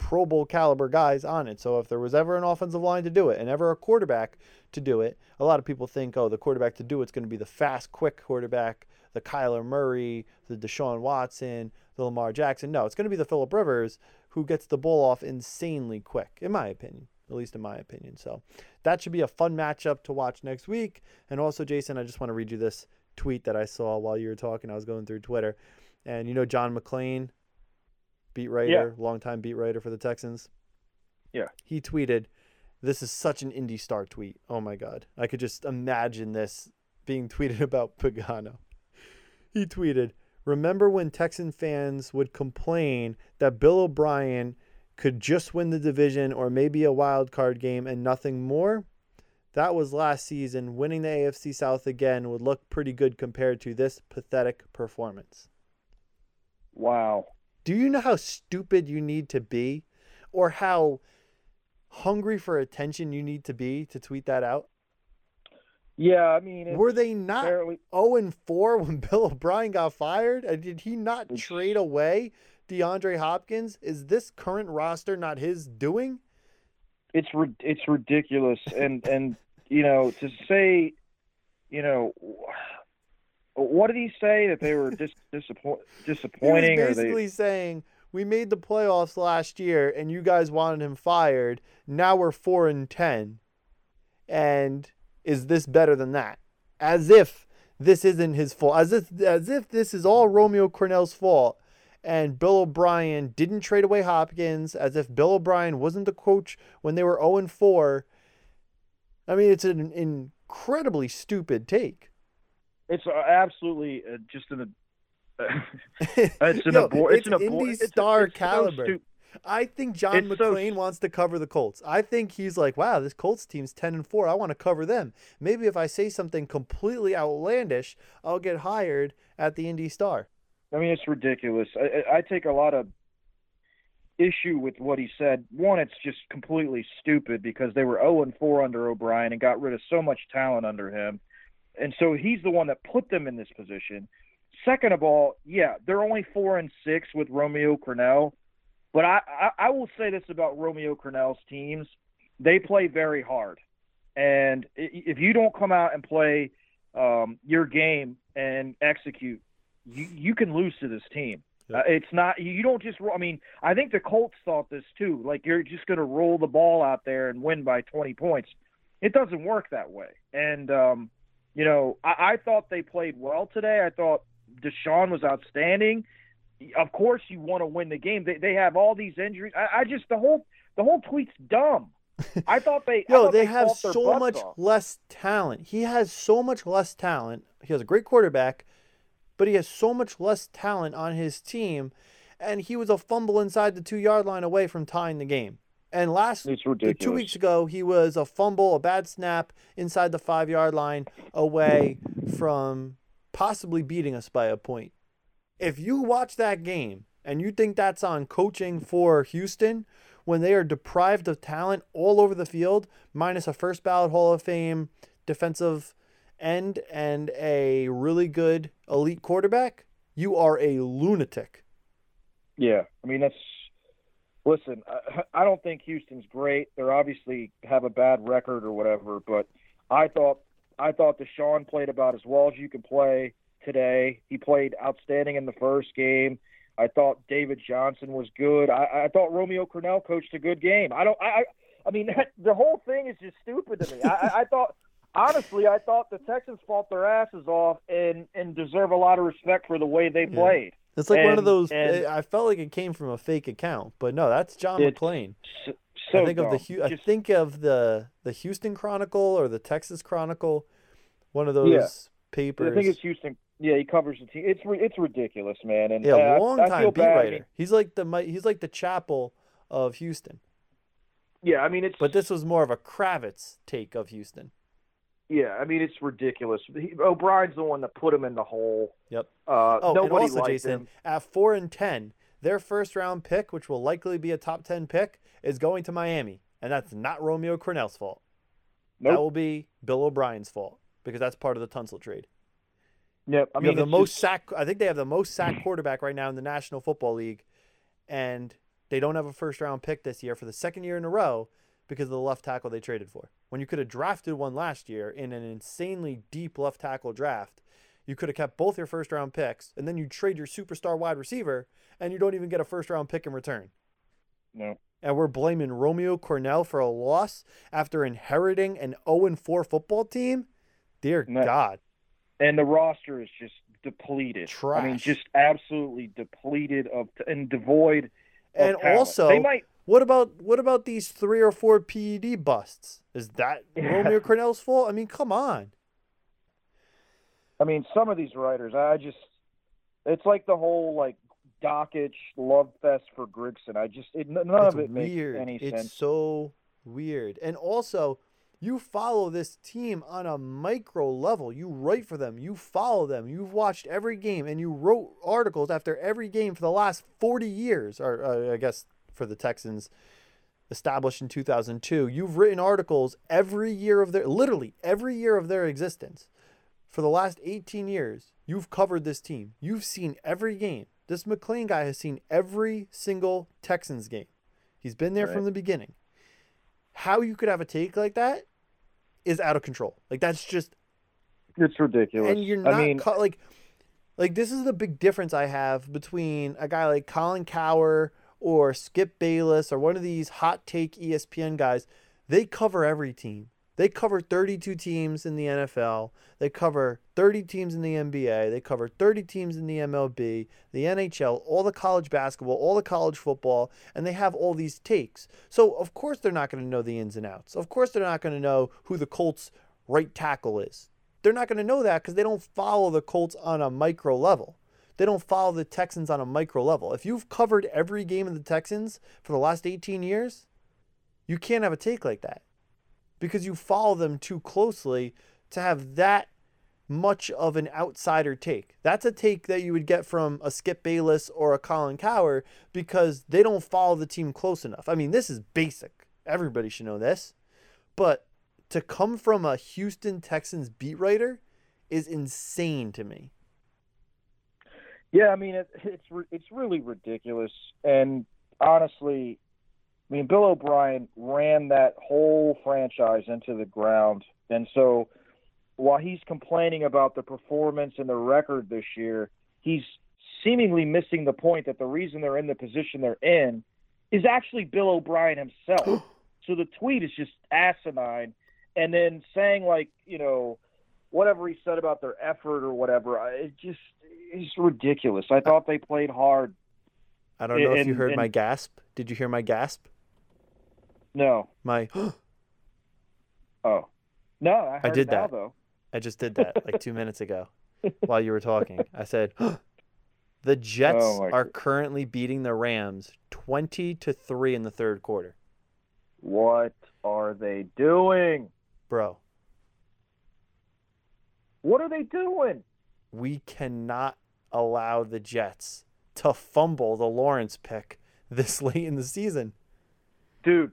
Pro Bowl caliber guys on it. So if there was ever an offensive line to do it and ever a quarterback to do it, a lot of people think, oh, the quarterback to do it's going to be the fast, quick quarterback, the Kyler Murray, the Deshaun Watson, the Lamar Jackson. No, it's going to be the Philip Rivers who gets the ball off insanely quick, in my opinion. At least in my opinion. So that should be a fun matchup to watch next week. And also, Jason, I just want to read you this tweet that I saw while you were talking. I was going through Twitter. And you know John McClain, beat writer, yeah. longtime beat writer for the Texans. Yeah. He tweeted, This is such an Indy Star tweet. Oh my God. I could just imagine this being tweeted about Pagano. He tweeted, Remember when Texan fans would complain that Bill O'Brien could just win the division or maybe a wild card game and nothing more? That was last season. Winning the AFC South again would look pretty good compared to this pathetic performance. Wow. Do you know how stupid you need to be or how hungry for attention you need to be to tweet that out? Yeah, I mean, were they not fairly... 0 and 4 when Bill O'Brien got fired? Did he not mm. trade away DeAndre Hopkins? Is this current roster not his doing? It's it's ridiculous, and and you know to say, you know, what did he say that they were dis, disappoint, disappointing? He was basically they... saying we made the playoffs last year, and you guys wanted him fired. Now we're four and ten, and is this better than that? As if this isn't his fault. As if as if this is all Romeo Crennel's fault. And Bill O'Brien didn't trade away Hopkins, as if Bill O'Brien wasn't the coach when they were 0 4. I mean, it's an incredibly stupid take. It's absolutely uh, just an. Uh, it's an, Yo, abor- it's, it's an Indy star it's, it's caliber. So I think John it's McClain so... wants to cover the Colts. I think he's like, wow, this Colts team's 10 and 4. I want to cover them. Maybe if I say something completely outlandish, I'll get hired at the Indy Star. I mean, it's ridiculous. I, I take a lot of issue with what he said. One, it's just completely stupid because they were 0 and 4 under O'Brien and got rid of so much talent under him. And so he's the one that put them in this position. Second of all, yeah, they're only 4 and 6 with Romeo Crennel but I, I, I will say this about Romeo Crennel's teams: they play very hard, and if you don't come out and play um, your game and execute, you you can lose to this team. Uh, it's not you don't just. I mean, I think the Colts thought this too. Like you're just going to roll the ball out there and win by 20 points. It doesn't work that way. And um, you know, I, I thought they played well today. I thought Deshaun was outstanding. Of course, you want to win the game. They they have all these injuries. I, I just the whole the whole tweet's dumb. I thought they. Yo, thought they, they have so much off. less talent. He has so much less talent. He has a great quarterback, but he has so much less talent on his team, and he was a fumble inside the two yard line away from tying the game. And last two weeks ago, he was a fumble, a bad snap inside the five yard line away from possibly beating us by a point. If you watch that game and you think that's on coaching for Houston, when they are deprived of talent all over the field, minus a first ballot Hall of Fame defensive end and a really good elite quarterback, you are a lunatic. Yeah, I mean that's. Listen, I, don't think Houston's great. They're obviously have a bad record or whatever, but I thought I thought Deshaun played about as well as you can play today. He played outstanding in the first game. I thought David Johnson was good. I, I thought Romeo Crennel coached a good game. I don't. I. I, I mean, the whole thing is just stupid to me. I, I- thought. Honestly, I thought the Texans fought their asses off and and deserve a lot of respect for the way they Yeah. played. It's like one of those. and- I felt like it came from a fake account, but no, that's John McClain. So, so I think of the dumb. I Just- think of the the Houston Chronicle or the Texas Chronicle, one of those Yeah. papers. I think it's Houston. Yeah, he covers the team. It's it's ridiculous, man. And yeah, I- long I, time beat. Writer. He's like the he's like the Chappell of Houston, yeah, I mean it's. but this was more of a Kravitz take of Houston. yeah, I mean it's ridiculous. He, O'Brien's the one that put him in the hole. Yep. Uh, Oh, nobody and also Jason, him. at four and ten, their first round pick, which will likely be a top ten pick, is going to Miami, and that's not Romeo Crennel's fault. No that will be Bill O'Brien's fault because that's part of the Tunsil trade. Yep. I mean the most just- sack. I think they have the most sack quarterback right now in the National Football League, and they don't have a first round pick this year for the second year in a row because of the left tackle they traded for. When you could have drafted one last year in an insanely deep left tackle draft, you could have kept both your first round picks, and then you trade your superstar wide receiver, and you don't even get a first round pick in return. No. And we're blaming Romeo Crennel for a loss after inheriting an 0 4 football team? Dear. God. And the roster is just depleted. I mean, just absolutely depleted of and devoid. Of And talent. also, they might. What about what about these three or four PED busts? Is that Yeah. Romeo Crennel's fault? I mean, come on. I mean, some of these writers, I just. It's like the whole like Dockage love fest for Grigson. I just it, none it's of it weird. makes any it's sense. so weird. And also, you follow this team on a micro level. You write for them. You follow them. You've watched every game, and you wrote articles after every game for the last forty years, or uh, I guess for the Texans. Established in 2002, you've written articles every year of their, literally every year of their existence. For the last 18 years, you've covered this team. You've seen every game. This McClain guy has seen every single Texans game. He's been there from the beginning. How you could have a take like that is out of control. Like that's just It's ridiculous. and you're not I mean, co- like like this is the big difference I have between a guy like Colin Cowherd or Skip Bayless or one of these hot take ESPN guys. They cover every team. They cover 32 teams in the NFL. They cover 30 teams in the NBA. They cover 30 teams in the MLB, the NHL, all the college basketball, all the college football, and they have all these takes. So, of course, they're not going to know the ins and outs. Of course, they're not going to know who the Colts' right tackle is. They're not going to know that because they don't follow the Colts on a micro level. They don't follow the Texans on a micro level. If you've covered every game of the Texans for the last 18 years, you can't have a take like that because you follow them too closely to have that much of an outsider take. That's a take that you would get from a Skip Bayless or a Colin Cowherd because they don't follow the team close enough. I mean, this is basic. Everybody should know this. But to come from a Houston Texans beat writer is insane to me. Yeah, I mean it, it's it's really ridiculous, and honestly, I mean Bill O'Brien ran that whole franchise into the ground, and so while he's complaining about the performance and the record this year, he's seemingly missing the point that the reason they're in the position they're in is actually Bill O'Brien himself. so the tweet is just asinine. And then saying like, you know, whatever he said about their effort or whatever, it just it's ridiculous. I thought they played hard. I don't know And- if you heard and- my gasp. Did you hear my gasp? No. My Oh. No, I heard did now, that. though. I just did that like two minutes ago while you were talking. I said, the Jets Oh, are God. currently beating the Rams 20 to 3 in the third quarter. What are they doing? Bro, What are they doing? we cannot allow the Jets to fumble the Lawrence pick this late in the season. Dude,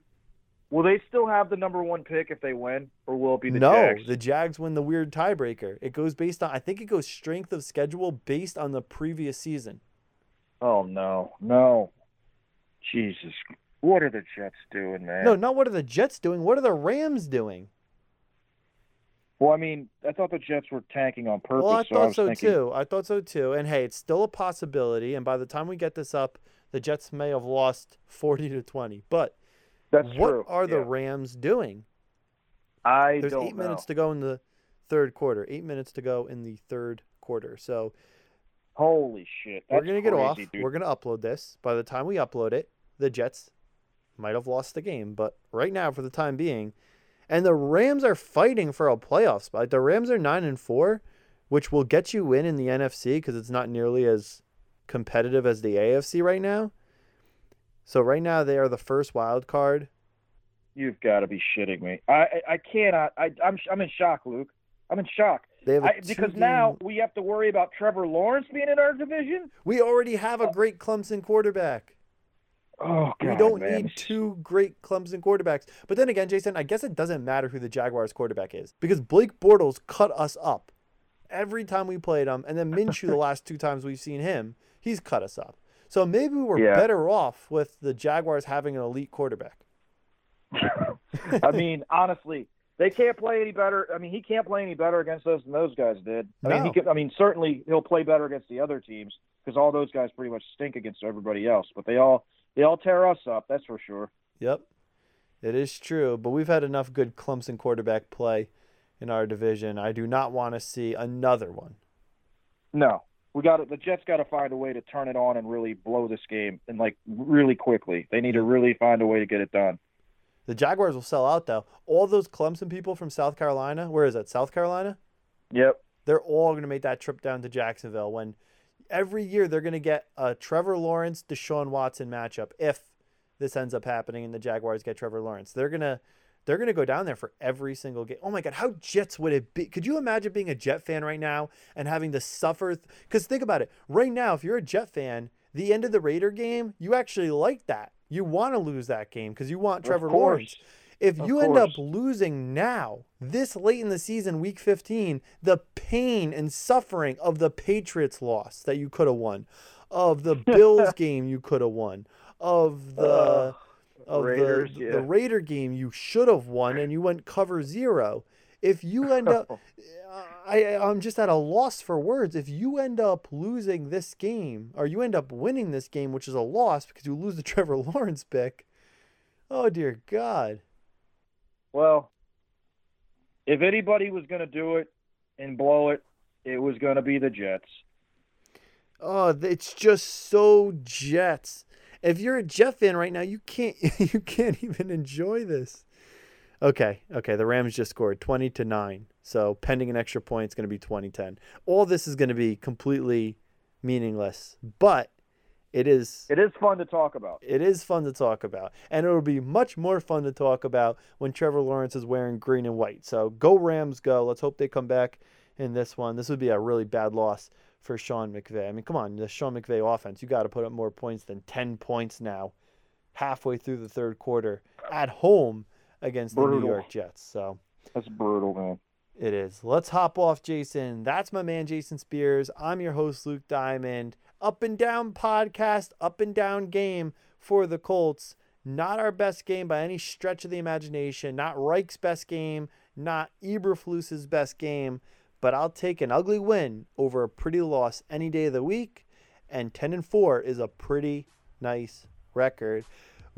will they still have the number one pick if they win, or will it be the no, Jags? the Jags win the weird tiebreaker. It goes based on, I think it goes strength of schedule based on the previous season. Oh no, no, Jesus! What are the Jets doing, man? No, not what are the Jets doing? What are the Rams doing? Well, I mean, I thought the Jets were tanking on purpose. Well, I so thought was so thinking, too. I thought so too. And hey, it's still a possibility. And by the time we get this up, the Jets may have lost 40 to 20. But That's what true. are the Yeah. Rams doing? I There's eight minutes to go in the third quarter. Eight minutes to go in the third quarter. So Holy shit! We're gonna get off. Dude. We're gonna upload this. By the time we upload it, the Jets might have lost the game. But right now, for the time being, and the Rams are fighting for a playoff spot. The Rams are nine and four, which will get you in in the NFC because it's not nearly as competitive as the AFC right now. So right now they are the first wild card. You've got to be shitting me. I I, I cannot. I I'm I'm in shock, Luke. I'm in shock. They have a I, because two-game- now we have to worry about Trevor Lawrence being in our division. we already have a oh. great Clemson quarterback. Oh God, we don't man. need two great Clemson quarterbacks. But then again, Jason, I guess it doesn't matter who the Jaguars quarterback is because Blake Bortles cut us up every time we played him, and then Minshew the last two times we've seen him, he's cut us up. So maybe we're Yeah. better off with the Jaguars having an elite quarterback. I mean, honestly, they can't play any better. I mean, he can't play any better against us than those guys did. I mean, he could. I mean, certainly he'll play better against the other teams because all those guys pretty much stink against everybody else. But they all they all tear us up. That's for sure. Yep, it is true. But we've had enough good Clemson quarterback play in our division. I do not want to see another one. No, we got to The Jets got to find a way to turn it on and really blow this game and like really quickly. They need to really find a way to get it done. The Jaguars will sell out though. All those Clemson people from South Carolina, where is that? South Carolina? Yep. they're all going to make that trip down to Jacksonville when every year they're going to get a Trevor Lawrence Deshaun Watson matchup if this ends up happening and the Jaguars get Trevor Lawrence. They're going to they're going to go down there for every single game. Oh my god, how Jets would it be? Could you imagine being a Jet fan right now and having to suffer th- cuz think about it. Right now if you're a Jet fan, the end of the Raider game, you actually like that. You want to lose that game cuz you want Trevor course. Lawrence. If Of you end up losing now, this late in the season, week 15, the pain and suffering of the Patriots loss that you could have won, of the Bills game you could have won, of the Ugh, of Raiders, the, yeah. the Raider game you should have won and you went cover zero. If you end up I I'm just at a loss for words. If you end up losing this game or you end up winning this game, which is a loss because you lose the Trevor Lawrence pick, oh dear God. Well, if anybody was going to do it and blow it, it was going to be the Jets. Oh, it's just so Jets. If you're a Jet fan right now, you can't you can't even enjoy this. Okay, okay. The Rams just scored 20 to 9. So pending an extra point, it's going to be 2010. All this is going to be completely meaningless, but it is It is fun to talk about. it is fun to talk about. And it'll be much more fun to talk about when Trevor Lawrence is wearing green and white. So go Rams go. Let's hope they come back in this one. This would be a really bad loss for Sean McVay. I mean, come on, the Sean McVay offense, you got to put up more points than 10 points now halfway through the third quarter at home against the New York Jets. So That's brutal, man. it is. Let's hop off, Jason. That's my man, Jason Spears. I'm your host, Luke Diamond. Up and down podcast, up and down game for the Colts. Not our best game by any stretch of the imagination. Not Reich's best game. Not Eberflus's best game. But I'll take an ugly win over a pretty loss any day of the week. and 10 and 4 is a pretty nice record.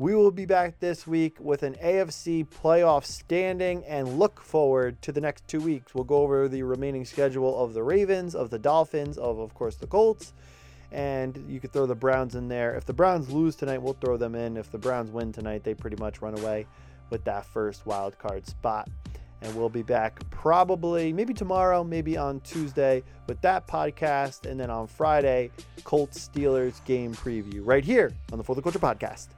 We will be back this week with an AFC playoff standing and look forward to the next two weeks. We'll go over the remaining schedule of the Ravens, of the Dolphins, of, of course, the Colts. And you could throw the Browns in there. If the Browns lose tonight, we'll throw them in. If the Browns win tonight, they pretty much run away with that first wild card spot. And we'll be back probably, maybe tomorrow, maybe on Tuesday with that podcast. And then on Friday, Colts Steelers game preview right here on the For the Culture podcast.